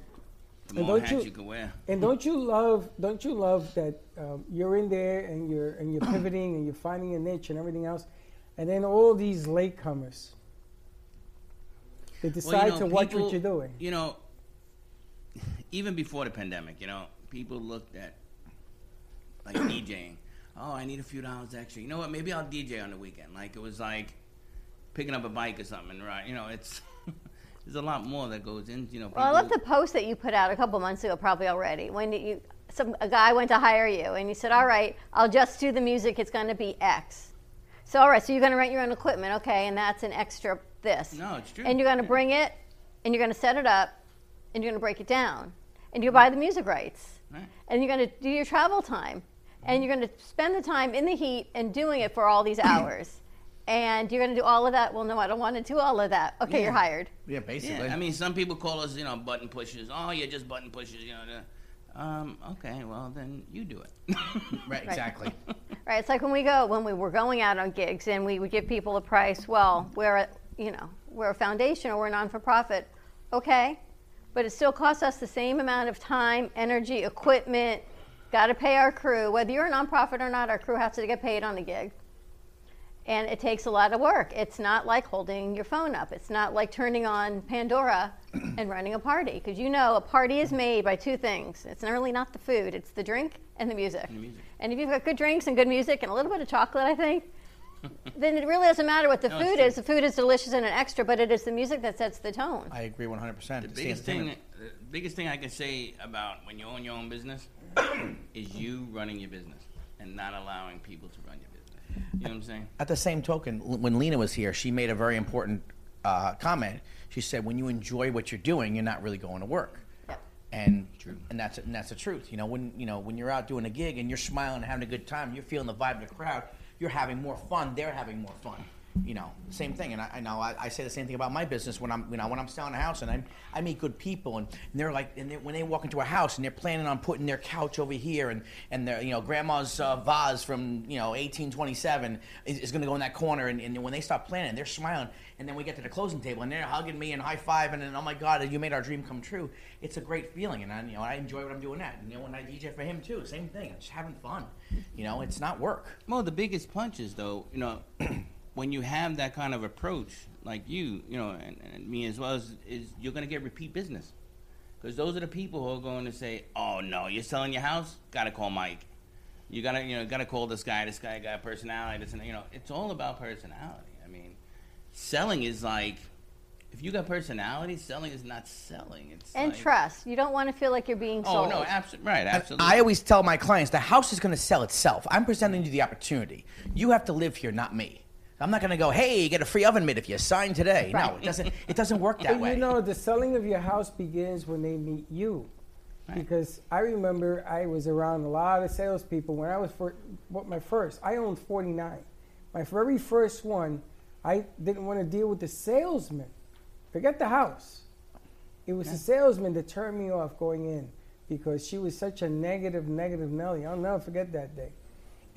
The and more don't hats you, you can wear. and don't you love? Don't you love that um, you're in there and you're and you're pivoting and you're finding a niche and everything else, and then all these latecomers. They Well, you decide know, to watch people- what you're doing. You know, even before the pandemic, you know, people looked at like DJing. Oh, I need a few dollars extra. You know what? Maybe I'll DJ on the weekend. Like it was like picking up a bike or something, right? You know, it's there's a lot more that goes in. You know, Well, I love the post that you put out a couple months ago, probably already, when you some a guy went to hire you and you said, "All right, I'll just do the music. It's going to be X." So, all right, so you're going to rent your own equipment, okay, and that's an extra this. No, it's true. And you're going to bring it, and you're going to set it up, and you're going to break it down, and you mm-hmm. buy the music rights, Right. and you're going to do your travel time, mm-hmm. and you're going to spend the time in the heat and doing it for all these hours. And you're going to do all of that. Well, no, I don't want to do all of that. Okay, Yeah. you're hired. Yeah, basically. Yeah, I mean, some people call us, you know, button pushers. Oh, you're just button pushers. You know. The- Um, okay, well then you do it. right, exactly. Right. It's like when we go when we were going out on gigs and we would give people a price. Well, we're a, you know we're a foundation or we're a non for profit. Okay, but it still costs us the same amount of time, energy, equipment. Got to pay our crew. Whether you're a nonprofit or not, our crew has to get paid on the gig. And it takes a lot of work. It's not like holding your phone up. It's not like turning on Pandora and running a party. Because you know a party is made by two things. It's really not the food, it's the drink and the music. And if you've got good drinks and good music and a little bit of chocolate, I think, then it really doesn't matter what the No, food is. The food is delicious and an extra, but it is the music that sets the tone. I agree 100%. The the biggest thing, the biggest thing I can say about when you own your own business is you running your business and not allowing people to run your business. You know what I'm saying? At the same token, when Lena was here, she made a very important uh, comment. She said, "When you enjoy what you're doing, you're not really going to work." And True. and that's and that's the truth. You know, when you know when you're out doing a gig and you're smiling and having a good time, you're feeling the vibe of the crowd. You're having more fun. They're having more fun. You know, same thing. And I, I know I, I say the same thing about my business when I'm you know when I'm selling a house and I'm, I meet good people and, and they're like and they, when they walk into a house and they're planning on putting their couch over here and and their you know grandma's uh, vase from you know 1827 is, is going to go in that corner and, and when they start planning they're smiling and then we get to the closing table and they're hugging me and high five and then oh my god you made our dream come true. It's a great feeling and I you know I enjoy what I'm doing that. And, you know when I DJ for him too, same thing. I'm just having fun. You know, it's not work. Well, the biggest punch is though, you know, when you have that kind of approach, like you, you know, and, and me as well, is, is you're going to get repeat business. Because those are the people who are going to say, "Oh no, you're selling your house? Got to call Mike. You gotta, you know, gotta call this guy. This guy got personality. This, and you know, it's all about personality. I mean, selling is like, if you got personality, selling is not selling. It's And like, trust. You don't want to feel like you're being Oh sold. no, absolutely right, And absolutely. I always tell my clients the house is going to sell itself. I'm presenting you the opportunity. You have to live here, not me. I'm not going to go, hey, get a free oven mitt if you sign today. No, it doesn't. It doesn't work that But way. you know, the selling of your house begins when they meet you. Because I remember I was around a lot of salespeople when I was for what my first. I owned 49. My very first one, I didn't want to deal with the salesman. Forget the house. It was the salesman that turned me off going in because she was such a negative, negative Nelly. I'll never forget that day.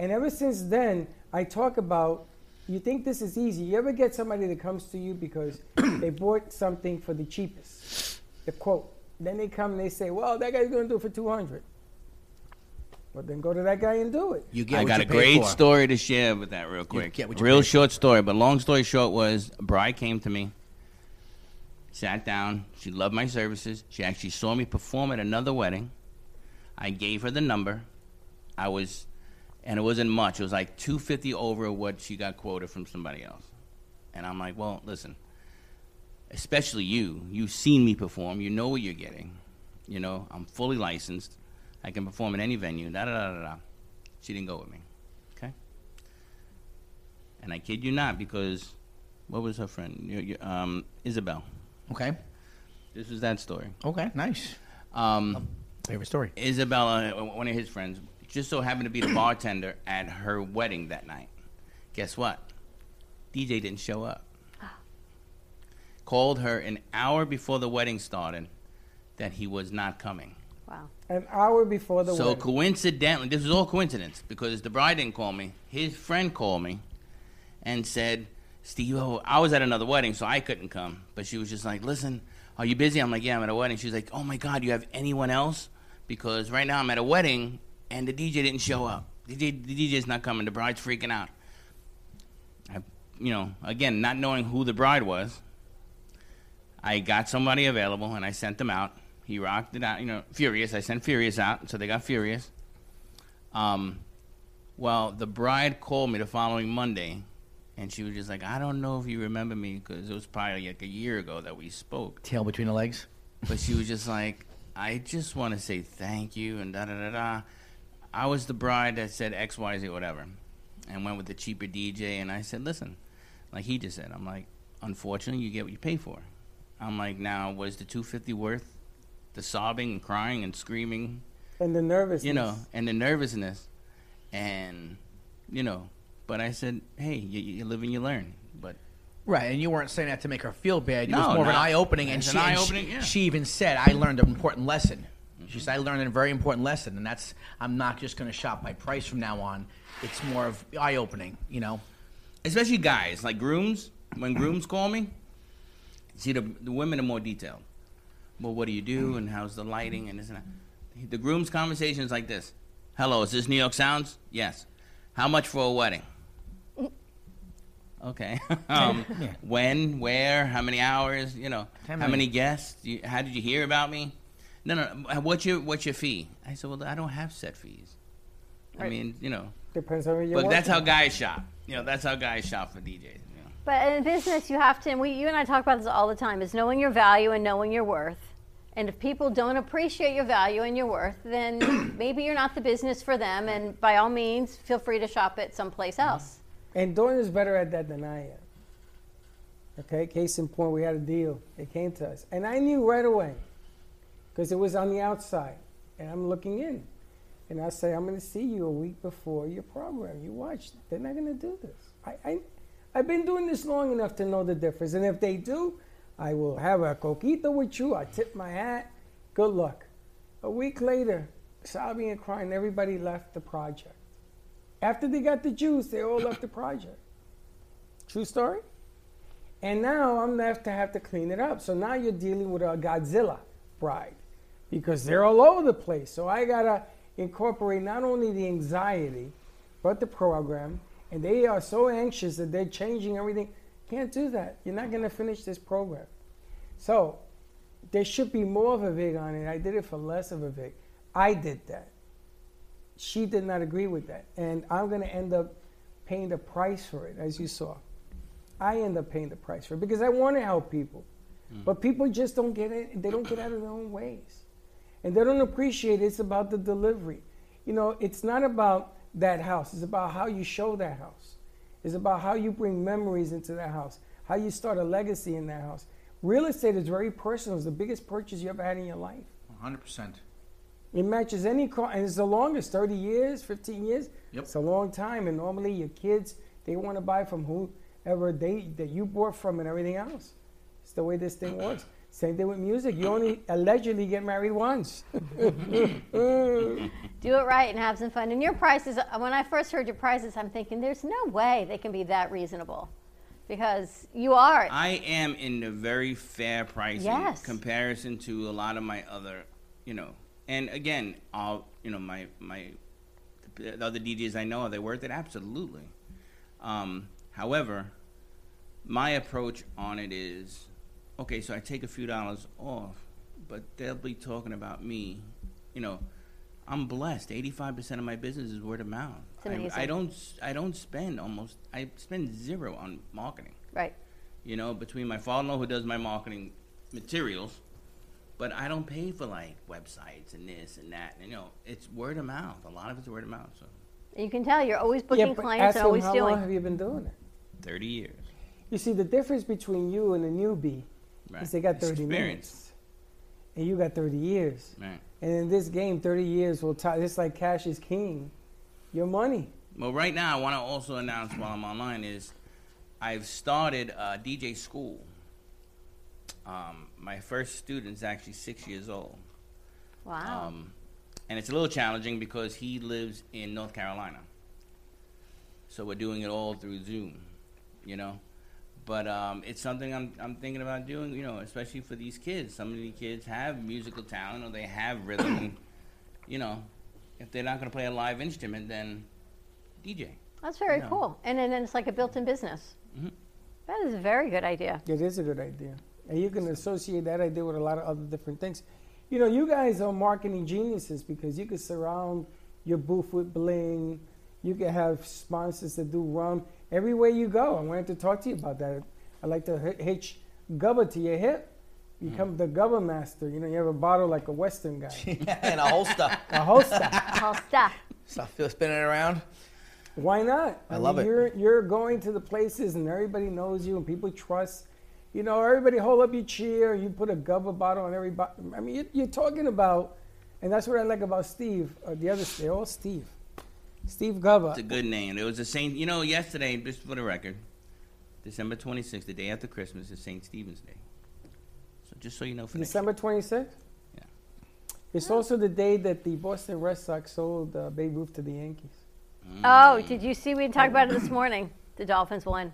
And ever since then, I talk about you think this is easy. You ever get somebody that comes to you because they bought something for the cheapest, the quote. Then they come and they say, well, that guy's going to do it for 200 Well, then go to that guy and do it. You get I got you a great for. story to share with that real quick. get you real pay for. short story, but long story short was a bride came to me, sat down. She loved my services. She actually saw me perform at another wedding. I gave her the number. I was, and it wasn't much. It was like two fifty over what she got quoted from somebody else. And I'm like, well, listen. Especially you. You've seen me perform. You know what you're getting. You know, I'm fully licensed. I can perform in any venue. Da da da da da. She didn't go with me. Okay. And I kid you not, because what was her friend? You- you- Um, Isabel. Okay. This is that story. Okay, nice. Um, favorite story. Isabella, uh, one of his friends, just so happened to be the bartender at her wedding that night. Guess what? DJ didn't show up. Called her an hour before the wedding started that he was not coming. Wow. An hour before the so wedding. coincidentally, this was all coincidence because the bride didn't call me. His friend called me and said, Steve, oh, I was at another wedding, so I couldn't come. But she was just like, listen, are you busy? I'm like, yeah, I'm at a wedding. She's like, oh my God, you have anyone else? Because right now I'm at a wedding and the DJ didn't show up. The, DJ, the DJ's not coming. The bride's freaking out. I, you know, again, not knowing who the bride was, I got somebody available and I sent them out. He rocked it out, you know, Furious. I sent Furious out, so they got Furious. Um, well, the bride called me the following Monday, and she was just like, I don't know if you remember me because it was probably like a year ago that we spoke. Tail between the legs. But she was just like, I just want to say thank you and da da da da. I was the bride that said X, Y, Z, whatever, and went with the cheaper DJ. And I said, listen, like he just said, I'm like, unfortunately, you get what you pay for. I'm like, now was the 250 worth the sobbing and crying and screaming, and the nervousness. you know, and the nervousness, and you know. But I said, hey, you, you live and you learn. But Right, and you weren't saying that to make her feel bad. It No, was more of an eye opening, and It's she an and she- eye-opening, yeah. she even said, "I learned an important lesson." She said, "I learned a very important lesson, and that's I'm not just going to shop by price from now on. It's more of eye opening, you know." especially guys like grooms. When grooms call me, see the the women are more detailed. Well, what do you do, and how's the lighting, and this and that. The groom's conversation is like this: "Hello, is this New York Sounds? Yes. How much for a wedding? Okay. um, Yeah. When, where, how many hours? You know, How many guests? You, how did you hear about me? No, no. no, uh, What's your what's your fee? I said, well, I don't have set fees. I mean, you know, Depends on where you're but that's how guys shop. You know, that's how guys shop for DJs. You know? But in business, you have to, and we, you and I talk about this all the time, is knowing your value and knowing your worth. And if people don't appreciate your value and your worth, then maybe you're not the business for them. And by all means, feel free to shop it someplace mm-hmm. else. And Dawn is better at that than I am. Okay, case in point, we had a deal. They came to us. And I knew right away because it was on the outside. And I'm looking in. And I say, I'm going to see you a week before your program. You watch. They're not going to do this. I, I, I've been doing this long enough to know the difference. And if they do, I will have a coquito with you. I tip my hat. Good luck. A week later, sobbing and crying, everybody left the project. After they got the juice, they all left the project. True story? And now I'm left to have to clean it up. So now you're dealing with a Godzilla bride because they're all over the place. So I got to incorporate not only the anxiety, but the program. And they are so anxious that they're changing everything. Can't do that. You're not going to finish this program. So there should be more of a VIG on it. I did it for less of a VIG. I did that. She did not agree with that. And I'm going to end up paying the price for it, as you saw. I end up paying the price for it because I want to help people. Mm. But people just don't get it. They don't get out of their own ways. And they don't appreciate it. it's about the delivery. You know, it's not about that house. It's about how you show that house. It's about how you bring memories into that house, how you start a legacy in that house. Real estate is very personal. It's the biggest purchase you ever had in your life. 100%. It matches any car, and it's the longest 30 years, 15 years. Yep. It's a long time, and normally your kids, they want to buy from whoever they that you bought from and everything else. It's the way this thing works. Same thing with music. You only allegedly get married once. Do it right and have some fun. And your prices, when I first heard your prices, I'm thinking, there's no way they can be that reasonable. Because you are. I am in a very fair pricing Yes. comparison to a lot of my other, you know. And again, all you know, my my the other DJs I know are they worth it? Absolutely. Um, however, my approach on it is, okay, so I take a few dollars off, but they'll be talking about me, you know. I'm blessed. Eighty-five percent of my business is word of mouth. It's I, amazing. I don't. s- I don't spend almost. I spend zero on marketing Right. you know, between my father-in-law who does my marketing materials, but I don't pay for like websites and this and that. You know, it's word of mouth. A lot of it's word of mouth. So You can tell you're always booking but clients ask and always how doing. long have you been doing it? thirty years. You see, the difference between you and a newbie Right. is they got 30 experience. minutes. and you got 30 years. Right. And in this game, 30 years will tie. It's like cash is king. Your money. Well, right now, I want to also announce while I'm online is I've started a DJ school. Um, my first student's actually six years old. Wow. Um, and it's a little challenging because he lives in North Carolina. So we're doing it all through Zoom, you know. But um, it's something I'm, I'm thinking about doing, you know, especially for these kids. Some of these kids have musical talent or they have rhythm. and, you know, if they're not going to play a live instrument, then DJ. That's very No. cool. And then it's like a built-in business. Mhm. That is a very good idea. It is a good idea. And you can associate that idea with a lot of other different things. You know, you guys are marketing geniuses because you could surround your booth with bling. You can have sponsors that do rum everywhere you go. I wanted to talk to you about that. I like to hitch gubba to your hip. Become the gubba master. You know, you have a bottle like a Western guy. and a holster. a holster. a Holster. So I feel spinning it around. Why not? I love it. You're you're going to the places and everybody knows you and people trust. You know, everybody hold up your cheer. You put a gubba bottle on everybody. I mean, you're, you're talking about, and that's what I like about Steve. Uh, the other, they're all Steve. Steve Gubba. It's a good name. It was the Saint. You know, yesterday, just for the record, December 26th, the day after Christmas, is St. Stephen's Day. So just so you know, for December 26th. Yeah. It's also the day that the Boston Red Sox sold uh, Babe Ruth to the Yankees. Oh, did you see? We talked about it this morning. The Dolphins won.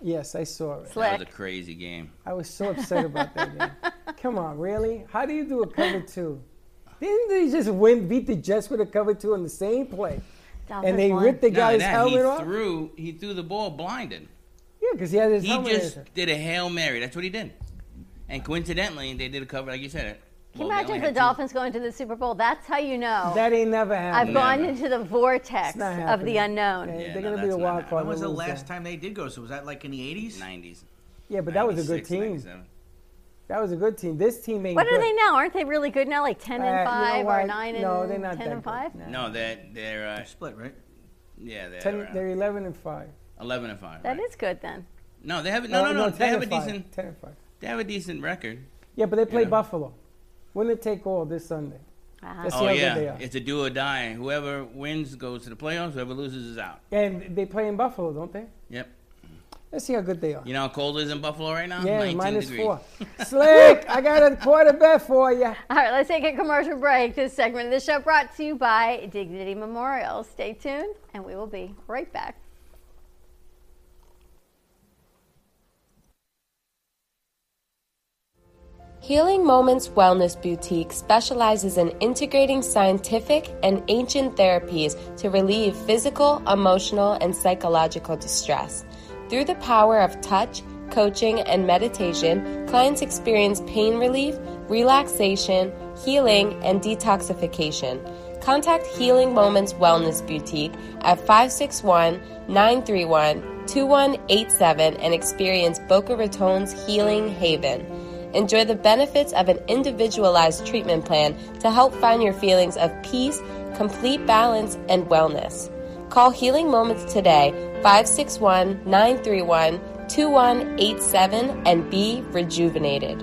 Yes, I saw it. That was a crazy game. I was so upset about that game. Come on, really? How do you do a cover two? Didn't they just win, beat the Jets with a cover two in the same play? And they ripped the Not guy's only that, helmet he off? threw he threw the ball blinded. Yeah, because he had his He helmet. just in. did a hail mary. That's what he did. And coincidentally, they did a cover like you said. It. Can you imagine if the Dolphins going to the Super Bowl? That's how you know. That ain't never happened. I've gone into the vortex of the happening. unknown. Okay, they're gonna be a wild card. When was the last time they did go? So was that like in the 80s? 90s. Yeah, but that was a good 96, team. 97. That was a good team. This team ain't What good. are they now? Aren't they really good now? Like ten Uh, and you know five or what? nine and No, they're not ten that and good. five? No, they're they're uh, split, right? Yeah, they're Ten, uh, they're 11 and 5. 11 and five. That is good then. No, they have no, no, Uh, no. no, they have a five. decent. 10 and 5. They have a decent record. Yeah, but they play know. Buffalo. Winner take all this Sunday. Let's see Oh yeah, they are. it's a do or die. Whoever wins goes to the playoffs. Whoever loses is out. And they play in Buffalo, don't they? Yep. Let's see how good they are. You know how cold it is in Buffalo right now? Yeah, 19 minus degrees. four. Slick, I got a quarter bet for you. All right, let's take a commercial break. This segment of the show brought to you by Dignity Memorial. Stay tuned, and we will be right back. Healing Moments Wellness Boutique specializes in integrating scientific and ancient therapies to relieve physical, emotional, and psychological distress. Through the power of touch, coaching, and meditation, clients experience pain relief, relaxation, healing, and detoxification. Contact Healing Moments Wellness Boutique at 561 931 2187 and experience Boca Raton's Healing Haven. Enjoy the benefits of an individualized treatment plan to help find your feelings of peace, complete balance, and wellness. Call Healing Moments today, 561 931 2187, and be rejuvenated.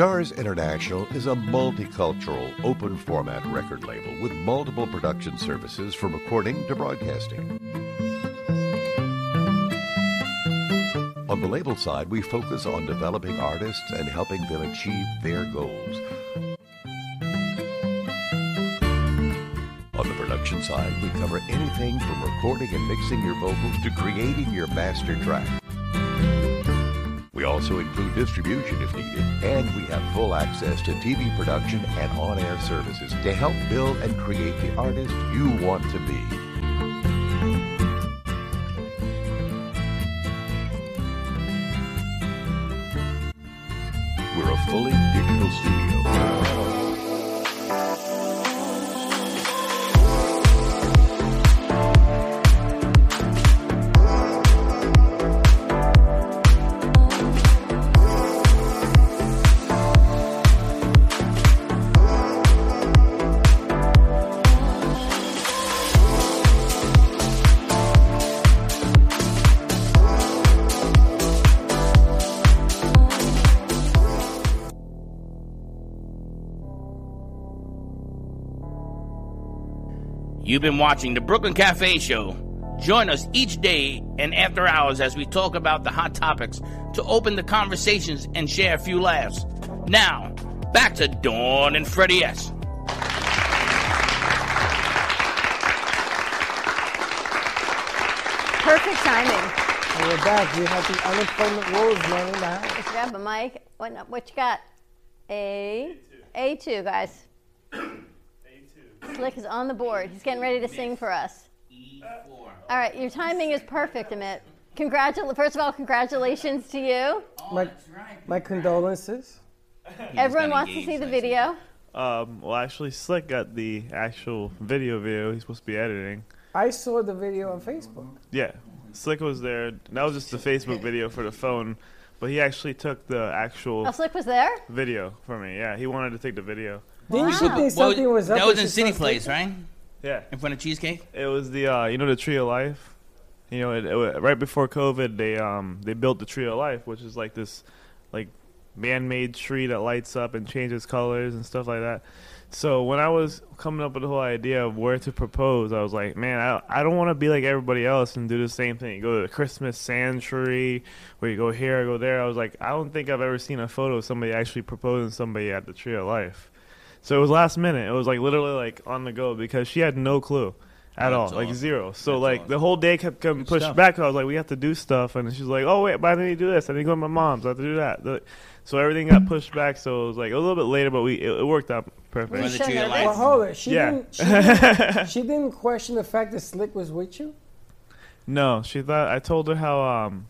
Stars International is a multicultural, open format record label with multiple production services from recording to broadcasting. On the label side, we focus on developing artists and helping them achieve their goals. On the production side, we cover anything from recording and mixing your vocals to creating your master track. We also include distribution if needed, and we have full access to TV production and on air services to help build and create the artist you want to be. You've been watching the Brooklyn Cafe Show. Join us each day and after hours as we talk about the hot topics to open the conversations and share a few laughs. Now, back to Dawn and Freddie S. Perfect timing. And we're back. We have the unemployment rules running now. Let's grab a mic. What, what you got? A. A2, guys. Slick is on the board. He's getting ready to sing for us. All right, your timing is perfect, Amit. Congratul- First of all, congratulations to you. My, my condolences. Everyone wants to see the video. Um, well, actually, Slick got the actual video video he's supposed to be editing. I saw the video on Facebook. Yeah, Slick was there. That was just the Facebook video for the phone, but he actually took the actual Oh, Slick was there? video for me. Yeah, he wanted to take the video. Didn't you think something was up That with was in your City son's Place, right? Yeah. In front of Cheesecake? It was the uh, you know the Tree of Life. You know, it, it, right before COVID, they um they built the Tree of Life, which is like this like man-made tree that lights up and changes colors and stuff like that. So when I was coming up with the whole idea of where to propose, I was like, man, I I don't want to be like everybody else and do the same thing. You go to the Christmas sand tree, where you go here, go there. I was like, I don't think I've ever seen a photo of somebody actually proposing somebody at the Tree of Life. So it was last minute. It was like literally like on the go because she had no clue at all, That's like zero. So like the whole day kept getting pushed stuff. back. I was like, we have to do stuff, and she's like, oh wait, but I need to do this. I need to go to my mom's. I have to do that. So everything got pushed back. So it was like a little bit later, but we it, it worked out perfect. Were the Tree of Life? Well, hold it. She, Yeah. didn't, she, didn't, she didn't question the fact that Slick was with you? No, she thought I told her how um you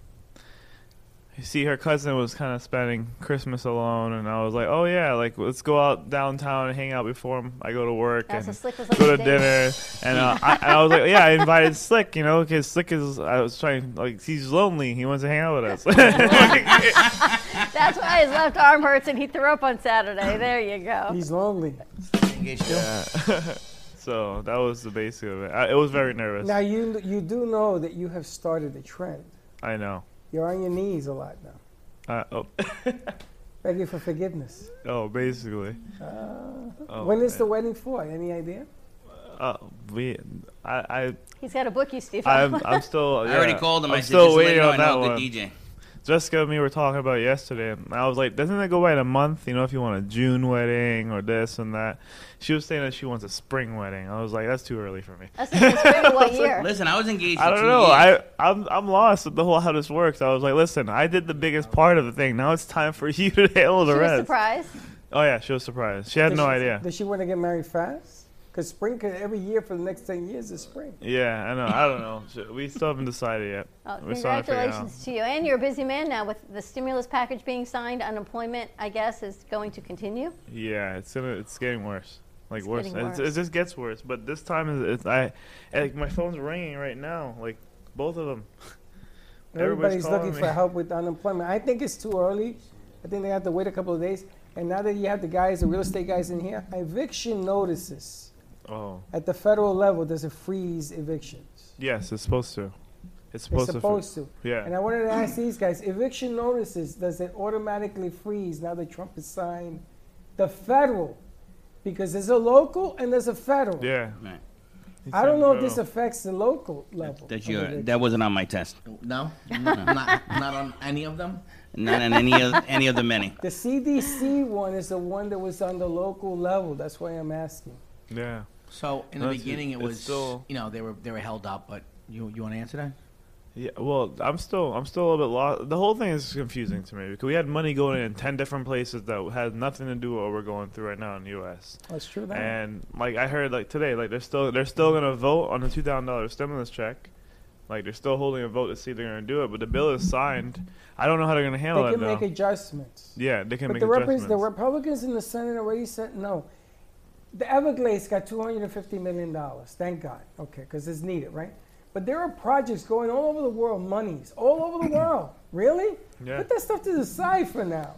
see her cousin was kind of spending Christmas alone and I was like, "Oh yeah, like let's go out downtown and hang out before I go to work Yeah, and Slick was like go to date. dinner." And uh, I, and I was like, "Yeah, I invited Slick, you know, cuz Slick is I was trying like he's lonely. He wants to hang out with us." That's why his left arm hurts and he threw up on Saturday. There you go. He's lonely. yeah. so, that was the basic of it. I, it was very nervous. Now, you, you do know that you have started a trend. I know. You're on your knees a lot now, Uh, oh. begging for forgiveness. oh, basically. Uh, Oh, when is man. the wedding for? Any idea? Uh, we, I, I, He's got to book you, Steve. I'm, I'm still. I already called him. I'm I said, still just to let waiting you know on that one. DJ. Jessica and me were talking about it yesterday, and I was like, "Doesn't that go by in a month? You know, if you want a June wedding or this and that." She was saying that she wants a spring wedding. I was like, "That's too early for me." That's the spring of what year? Listen, I was engaged for I don't know. years. I I'm I'm lost with the whole how this works. I was like, "Listen, I did the biggest part of the thing. Now it's time for you to handle the She was rest." surprised. Oh yeah, she was surprised. She had Does no she- idea. Does she want to get married fast? Because spring could every year for the next ten years is spring. Yeah, I know. I don't know. We still haven't decided yet. Oh, We're starting to figure it out. congratulations to you. And you're a busy man now with the stimulus package being signed. Unemployment, I guess, is going to continue. Yeah, it's gonna, it's getting worse. Like It's worse. getting It's- worse. It just gets worse. But this time is it's, I, like my phone's ringing right now. Like both of them. Everybody's looking calling for help with unemployment. I think it's too early. I think they have to wait a couple of days. And now that you have the guys, the real estate guys in here, eviction notices Oh at the federal level, does it freeze evictions? yes, it's supposed to. It's It's supposed, supposed to. to. Yeah. And I wanted to ask these guys, eviction notices, does it automatically freeze now that Trump has signed the federal? Because there's a local and there's a federal. Yeah. I don't know if this affects the local level. That's of your. That wasn't on my test. No, not, not on any of them. Not on any of any of the many. The CDC one is the one that was on the local level. That's why I'm asking. Yeah. So in the That's- beginning, it it's was still- you know they were they were held up, but you you want to answer that? Yeah, well, I'm still I'm still a little bit lost. The whole thing is confusing to me because we had money going in ten different places that had nothing to do with what we're going through right now in the U.S. That's true. That. And like I heard like today, like they're still they're still gonna vote on the two thousand dollars stimulus check. Like they're still holding a vote to see if they're gonna do it, but the bill is signed. I don't know how they're gonna handle it. they can now. make adjustments. yeah, they can but make the, repres- adjustments. the Republicans in the Senate already said no. The Everglades got $250 million. Thank God. Okay, because it's needed, right? But there are projects going all over the world, monies, all over the world. Really? Yeah. Put that stuff to the side for now.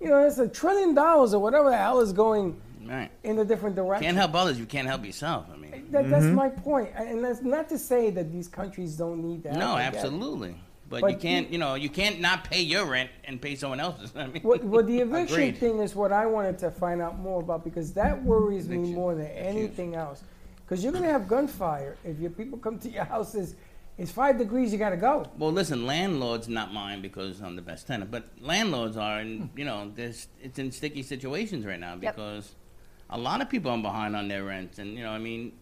You know, it's a trillion dollars or whatever the hell is going Right. in a different direction. Can't help others. You can't help yourself. I mean. That, Mm-hmm. That's my point. And that's not to say that these countries don't need that. No, I get absolutely. But, But you can't. You know, you can't not pay your rent and pay someone else's. I mean. Well, well, the eviction Agreed. thing is what I wanted to find out more about because that worries me more than anything else. Because you're going to have gunfire if your people come to your houses. It's five degrees. You got to go. Well, listen, landlords not mine because I'm the best tenant, but landlords are, in, hmm. you know, there's it's in sticky situations right now Yep. because a lot of people are behind on their rents, and you know, I mean,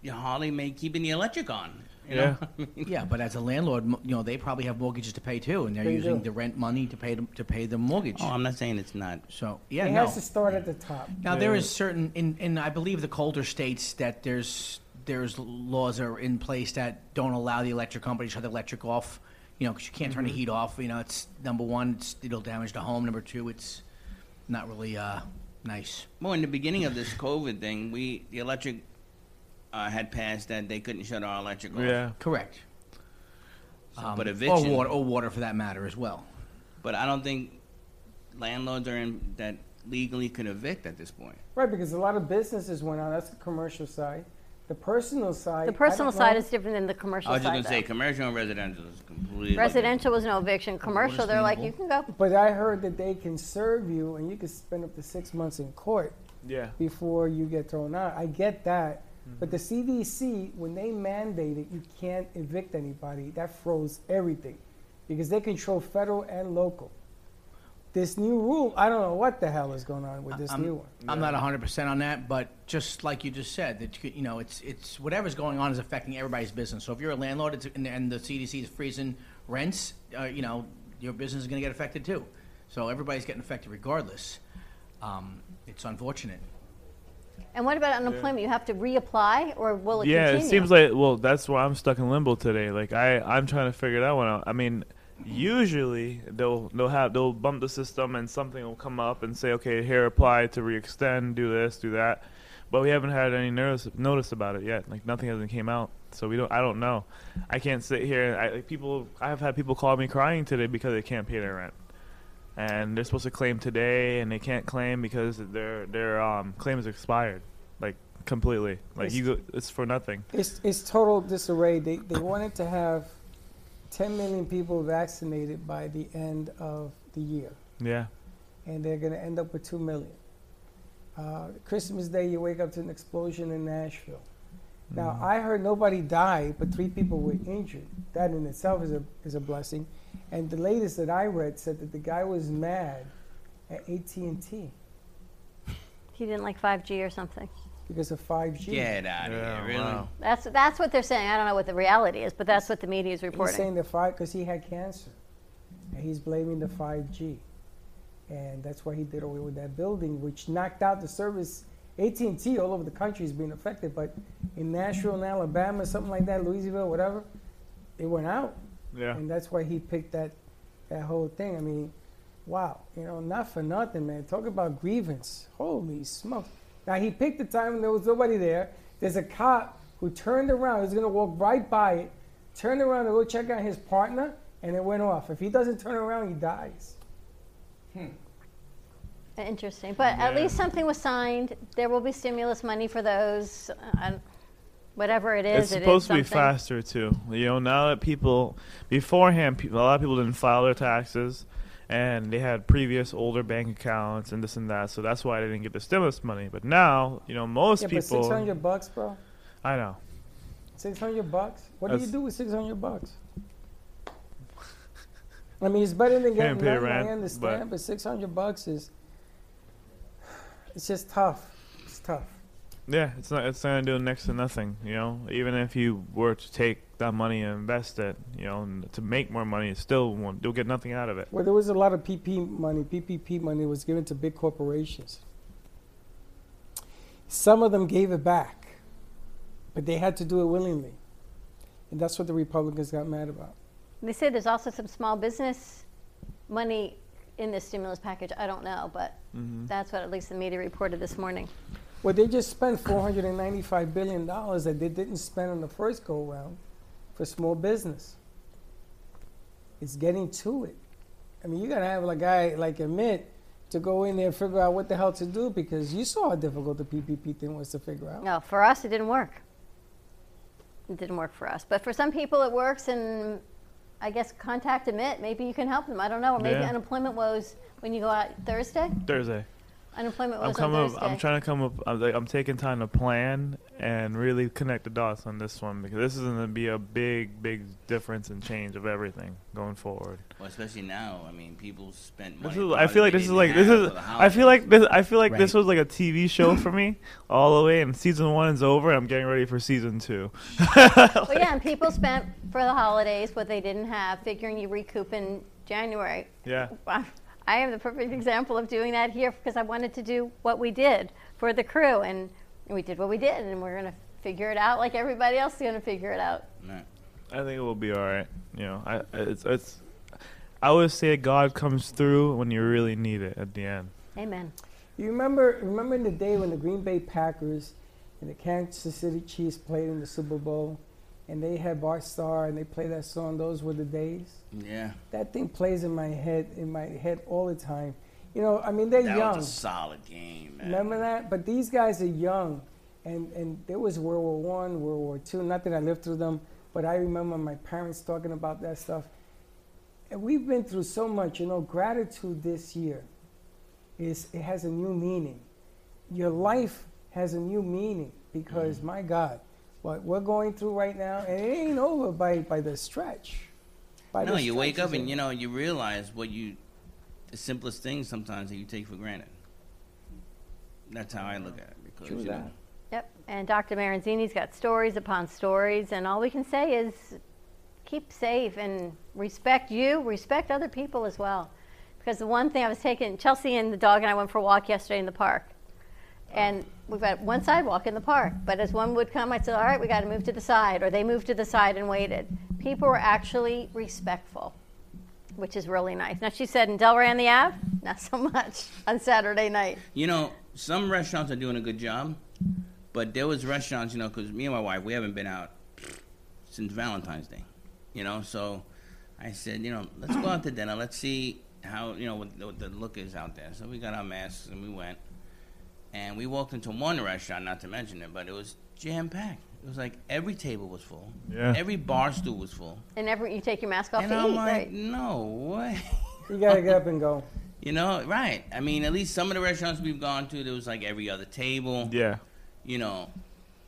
you hardly make keeping the electric on. You know? yeah, but as a landlord, mo- you know they probably have mortgages to pay too, and they're They using do. the rent money to pay them to pay the mortgage. Oh, I'm not saying it's not. So yeah, it no. has to start at the top. Now there is certain in, in I believe the colder states that there's there's laws are in place that don't allow the electric company to shut the electric off. You know, because you can't turn the Mhm. heat off. You know, it's number one, it's, it'll damage the home. Number two, it's not really uh, nice. Well, in the beginning of this COVID thing, we the electric uh, had passed that they couldn't shut our electric off. Yeah. Correct. So, Um, but or water, or water for that matter as well. But I don't think landlords are in that legally could evict at this point. Right, because a lot of businesses went out. That's the commercial side. The personal side. The I personal don't side know. is different than the commercial I was just side. gonna say though. commercial and residential is completely Residential was no eviction. Commercial, they're like, you can go. But I heard that they can serve you, and you can spend up to six months in court. Yeah. Before you get thrown out, I get that. But the CDC, when they mandate it, you can't evict anybody. That froze everything, because they control federal and local. This new rule, I don't know what the hell is going on with this I'm, new one. I'm not 100 percent on that, but just like you just said, that you, you know, it's it's whatever's going on is affecting everybody's business. So if you're a landlord it's, and, and the CDC is freezing rents, uh, you know, your business is going to get affected too. So everybody's getting affected regardless. Um, it's unfortunate. And what about unemployment? You have to reapply, or will it yeah, continue? it seems like well, that's why I'm stuck in limbo today. Like I, I'm trying to figure that one out. I mean, usually they'll they'll have they'll bump the system and something will come up and say, okay, here apply to re-extend, do this, do that. But we haven't had any notice notice about it yet. Like nothing hasn't came out, so we don't. I don't know. I can't sit here. I like people. I have had people call me crying today because they can't pay their rent, and they're supposed to claim today, and they can't claim because their their um, claim is expired, like completely. Like It's- you, go, it's for nothing. It's, it's total disarray. They, they wanted to have 10 million people vaccinated by the end of the year, Yeah. and they're going to end up with 2 million. Uh, Christmas Day, you wake up to an explosion in Nashville. Now, I heard nobody died, but three people were injured. That in itself is a, is a blessing. And the latest that I read said that the guy was mad at AT&T He didn't like 5G or something. because of 5G. Get out of here, really? That's that's what they're saying. I don't know what the reality is, but that's what the media is reporting. He's reporting. saying the five because he had cancer, and he's blaming the 5G, and that's why he did away with that building, which knocked out the service. AT&T all over the country is being affected, but in Nashville, and Alabama, something like that, Louisville, whatever, it went out, Yeah. and that's why he picked that that whole thing. I mean, wow, you know, not for nothing, man. Talk about grievance. Holy smokes! Now he picked the time when there was nobody there. There's a cop who turned around. He's gonna walk right by it, turned around to go check out his partner, and it went off. If he doesn't turn around, he dies. Hmm. Interesting, but at least something was signed. There will be stimulus money for those. Uh, whatever it is, it's it is supposed to be faster too. You know, now that people beforehand, people, a lot of people didn't file their taxes, and they had previous older bank accounts and this and that, so that's why they didn't get the stimulus money. But now, you know, most people. yeah, but people. six hundred bucks, bro. I know. Six hundred bucks. What do you do with six hundred bucks? I mean, it's better than getting Can't pay nothing. rent, I understand, but- but six hundred bucks is. It's just tough. It's tough. Yeah, it's not. It's gonna do next to nothing. You know, even if you were to take that money and invest it, you know, and to make more money, it still won't. You'll get nothing out of it. Well, there was a lot of PP money. PPP money was given to big corporations. Some of them gave it back, but they had to do it willingly, and that's what the Republicans got mad about. They say there's also some small business money in this stimulus package. I don't know, but Mhm. that's what at least the media reported this morning. Well, they just spent four hundred and ninety-five billion dollars that they didn't spend on the first go round for small business. It's getting to it. I mean, you gotta have a guy like Amit to go in there and figure out what the hell to do because you saw how difficult the PPP thing was to figure out. No, for us, it didn't work. It didn't work for us. But for some people, it works, and I guess contact Amit. Maybe you can help them. I don't know. Or maybe Yeah. unemployment woes when you go out Thursday? Thursday. Unemployment I'm was on coming. Up, I'm trying to come up. I'm, like, I'm taking time to plan and really connect the dots on this one because this is going to be a big, big difference and change of everything going forward. Well, especially now. I mean, people spent This is, I feel like this is like this is. I feel like this. I feel like this was like a TV show for me all the way, and season one is over. and I'm getting ready for season two. well, yeah, and people spent for the holidays what they didn't have, figuring you recoup in January. Yeah. I am the perfect example of doing that here because I wanted to do what we did for the crew, and we did what we did, and we're going to figure it out like everybody else is going to figure it out. I think it will be all right. You know, I it's it's. I always say God comes through when you really need it at the end. Amen. You remember remember in the day when the Green Bay Packers and the Kansas City Chiefs played in the Super Bowl and they had Bart Starr and they played that song Those Were the Days? Yeah. That thing plays in my head in my head all the time. You know, I mean they're that young. was a solid game, man. Remember that? But these guys are young, and and there was World War One, World War Two. Not that I lived through them, but I remember my parents talking about that stuff. And we've been through so much. You know, gratitude this year is it has a new meaning. Your life has a new meaning because mm. my God, what we're going through right now, and it ain't over by by the stretch. By no, the you wake up and you know you realize what you, the simplest things sometimes that you take for granted. That's how I look at it because True you know, that. Yep. And Dr. Maranzini's got stories upon stories, and all we can say is keep safe and respect you, respect other people as well. Because the one thing I was taking, Chelsea and the dog and I went for a walk yesterday in the park. And oh. We've got one sidewalk in the park, but as one would come, I said, All right, we got to move to the side. Or they moved to the side and waited. People were actually respectful, which is really nice. Now, she said in Delray on the Ave, not so much on Saturday night. you know, some restaurants are doing a good job, but there was restaurants, you know, because me and my wife we haven't been out since Valentine's Day, you know. So I said, you know, let's go out to dinner. Let's see how you know what, what the look is out there. So we got our masks and we went, and we walked into one restaurant, not to mention it, but it was jam packed. It was like every table was full. Yeah. Every bar stool was full. And every, you take your mask off And to I'm eat, like, right? no way. You gotta get up and go. You know, right? I mean, at least some of the restaurants we've gone to, there was like every other table. Yeah. You know,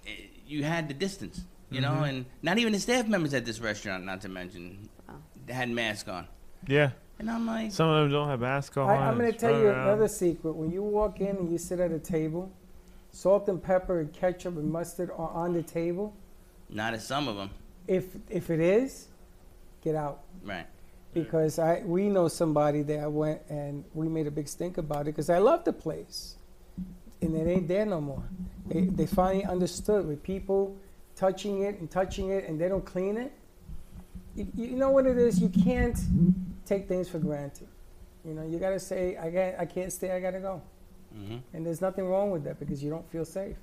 eh, you had the distance. You know, Mhm. and not even the staff members at this restaurant, not to mention, they had masks on. Yeah. And I'm like, Some of them don't have masks on. I, I'm going to tell you around. another secret. When you walk in and you sit at a table, salt and pepper and ketchup and mustard are on the table. not at some of them, If if it is, get out right? because I we know somebody that I went and we made a big stink about it because I love the place, and it ain't there no more. They, they finally understood with people touching it and touching it and they don't clean it. You, you know what it is? You can't take things for granted. You know, you got to say, I can't, I can't stay, I got to go. Mm-hmm. And there's nothing wrong with that because you don't feel safe.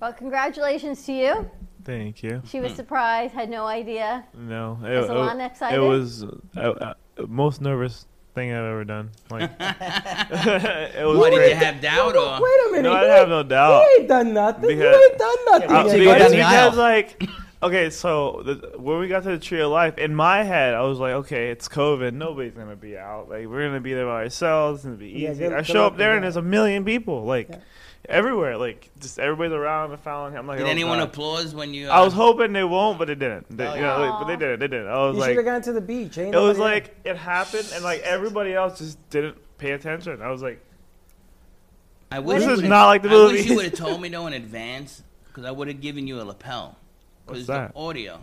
Well, congratulations to you. Thank you. She was surprised, had no idea. No, Was Alana excited? It was uh, uh, most nervous thing I've ever done. Like, it was What, did great. you have doubt or? Wait a minute. No, I you have no doubt. You ain't done nothing. Because- you ain't done nothing. Uh, yet. to go because, down the because, like, okay, so the, when we got to the tree of life, in my head, I was like, okay, it's COVID. Nobody's gonna be out. Like, we're gonna be there by ourselves. It's gonna be easy. good- I show up there and there's a million people. Like, everywhere, like just everybody's around and following him. I'm like, Did oh, anyone God. applause when you? I uh, was hoping they won't, but they didn't. They, Oh, you know, like, but they didn't. They didn't. I was You like, should have gone to the beach. Ain't it was nobody like it happened, and like everybody else just didn't pay attention. I was like, I wish this is not like the I movie. wish you would have told me though in advance, because I would have given you a lapel. What's Because that? the audio.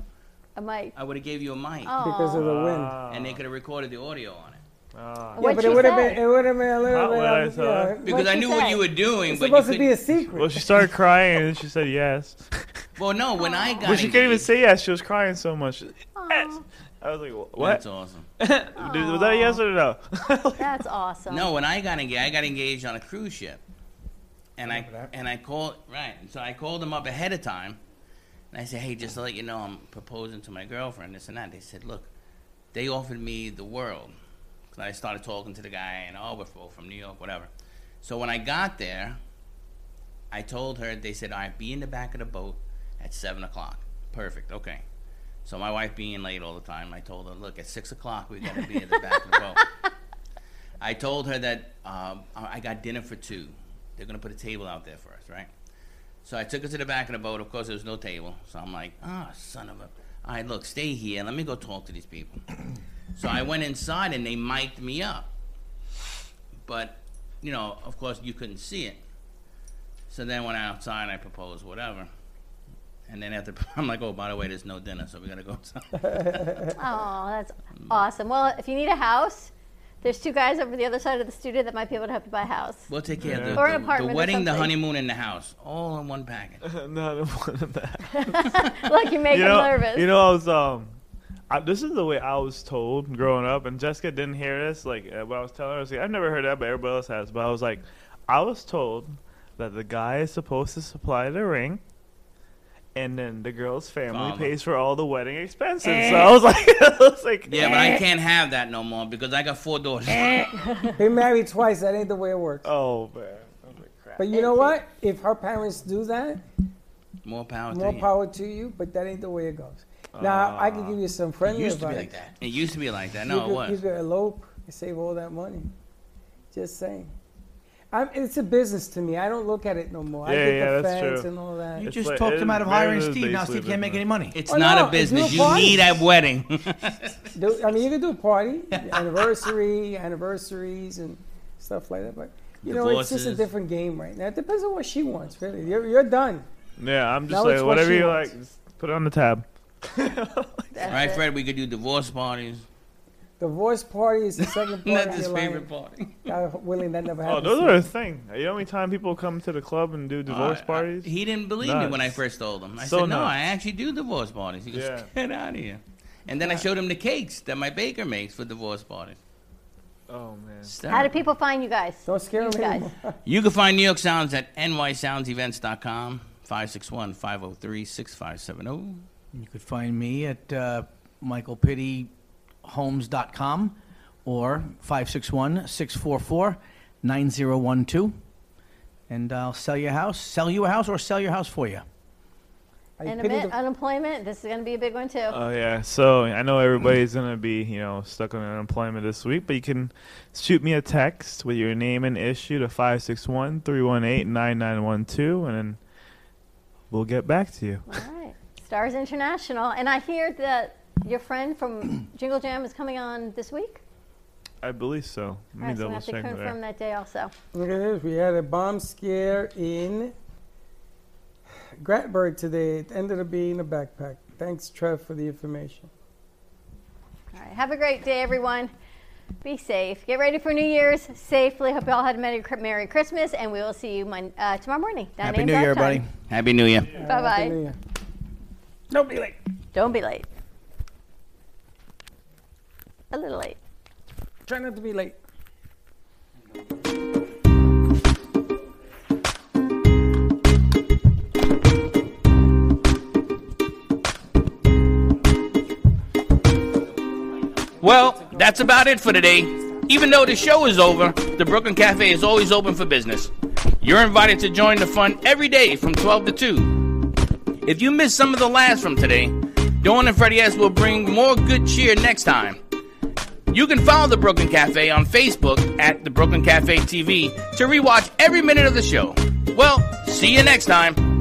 A mic. I would have gave you a mic. Because of the wind. And they could have recorded the audio on it. Ah. Yeah, but it would have been. It would have been a little How bit. would I of- tell yeah. her? Because I knew what you were doing, It's but supposed you to be a secret. well, she started crying, and she said yes. Well, no, when I got Well, she couldn't even say yes. She was crying so much. Yes. I was like, "Wh- what? That's awesome. Dude, was that a yes or no? That's awesome. No, when I got engaged, I got engaged on a cruise ship, and I and I called right. So I called them up ahead of time, and I said, "Hey, just to let you know, I'm proposing to my girlfriend, this and that." They said, "Look, they offered me the world." 'Cause I started talking to the guy in Overflow from New York, whatever. So when I got there, I told her. They said, "All right, be in the back of the boat at seven o'clock." Perfect. Okay. So my wife being late all the time, I told her, "Look, at six o'clock we got to be at the back of the boat." I told her that um, I I got dinner for two. They're gonna put a table out there for us, right? So I took her to the back of the boat. Of course, there was no table. So I'm like, ah, son of a. All right, look, stay here. Let me go talk to these people. so I went inside and they mic'd me up. But, you know, of course, you couldn't see it. So then went outside. I proposed, whatever. And then after, I'm like, oh, by the way, there's no dinner, so we gotta go outside. Oh, that's awesome. Well, if you need a house, there's two guys over the other side of the studio that might be able to help you buy a house. We'll take care of the, Or an the- the apartment or wedding, the something. honeymoon, and the house, all in one package. no, no, one of that. Look, you make you him know, nervous. You know, I was um, I, this is the way I was told growing up, and Jessica didn't hear this. Like uh, what I was telling her, I was like, I've never heard that, but everybody else has. But I was like, I was told that the guy is supposed to supply the ring. And then the girl's family Father. pays for all the wedding expenses. Eh. So I was like, I was like, Yeah, but I eh. can't have that no more because I got four daughters. Eh. Been married twice. That ain't the way it works. Oh man. Oh, but you know what? If her parents do that, More power more to you. power to you. But that ain't the way it goes. Now I can give you some friendly It friendly used to be like that. It used to be like that. you No, could, it was. You could elope and save all that money. Just saying. I'm, it's a business to me. I don't look at it no more. I Yeah, get yeah, the that's fence true. and all that. You It's just like- talked him out of it's hiring very Steve. Now basically Steve can't make any money. It's Oh, not no, a business. do You parties. need a wedding. Do- I mean, you can do a party, anniversary, anniversaries, and stuff like that. But you know, it's just a Divorces. different game right now. It depends on what she wants. Really, you're, you're done. Yeah, I'm just Now like it's what whatever she you wants. like, just put it on the tab. right, Fred? We could do divorce parties. Divorce party is the second part That's of his your favorite party. God willing, that never happened. Oh, happens. those are me. a thing. You know how many times people come to the club and do divorce Uh, I- parties? He didn't believe me when I first told him. I So said, "No, nuts. I actually do divorce parties." He goes, Yeah. "Get out of here!" And then I showed him the cakes that my baker makes for divorce parties. Oh man. How do people find you guys? Don't scare You guys. You can find New York Sounds at nysoundsevents.com, 561-503-6570. You could find me at uh, michaelpittyhomes.com or 561-644-9012. And I'll sell you a house, sell you a house, or sell your house for you. And Amit, unemployment, this is going to be a big one too. Oh yeah. So I know everybody's gonna be, you know, stuck on unemployment this week, but you can shoot me a text with your name and issue to 561-318-9912 and then we'll get back to you. All right. Stars International. And I hear that your friend from Jingle Jam is coming on this week. I believe so. All Let me right, so we double have to check confirm there. that day also. Look at this. We had a bomb scare in Gratberg today. It ended up being a backpack. Thanks, Trev, for the information. All right. Have a great day, everyone. Be safe. Get ready for New Year's safely. Hope you all had a Merry, Merry Christmas, and we will see you mon- uh, tomorrow morning. 9 Happy New Year, time. buddy. Happy New Year. Bye bye. Don't be late. Don't be late. A little late. Try not to be late. Well, that's about it for today. Even though the show is over, the Brooklyn Cafe is always open for business. You're invited to join the fun every day from 12 to 2. If you missed some of the laughs from today, Dawn and Freddy S will bring more good cheer next time. You can follow the Brooklyn Cafe on Facebook at the Brooklyn Cafe TV to rewatch every minute of the show. Well, see you next time.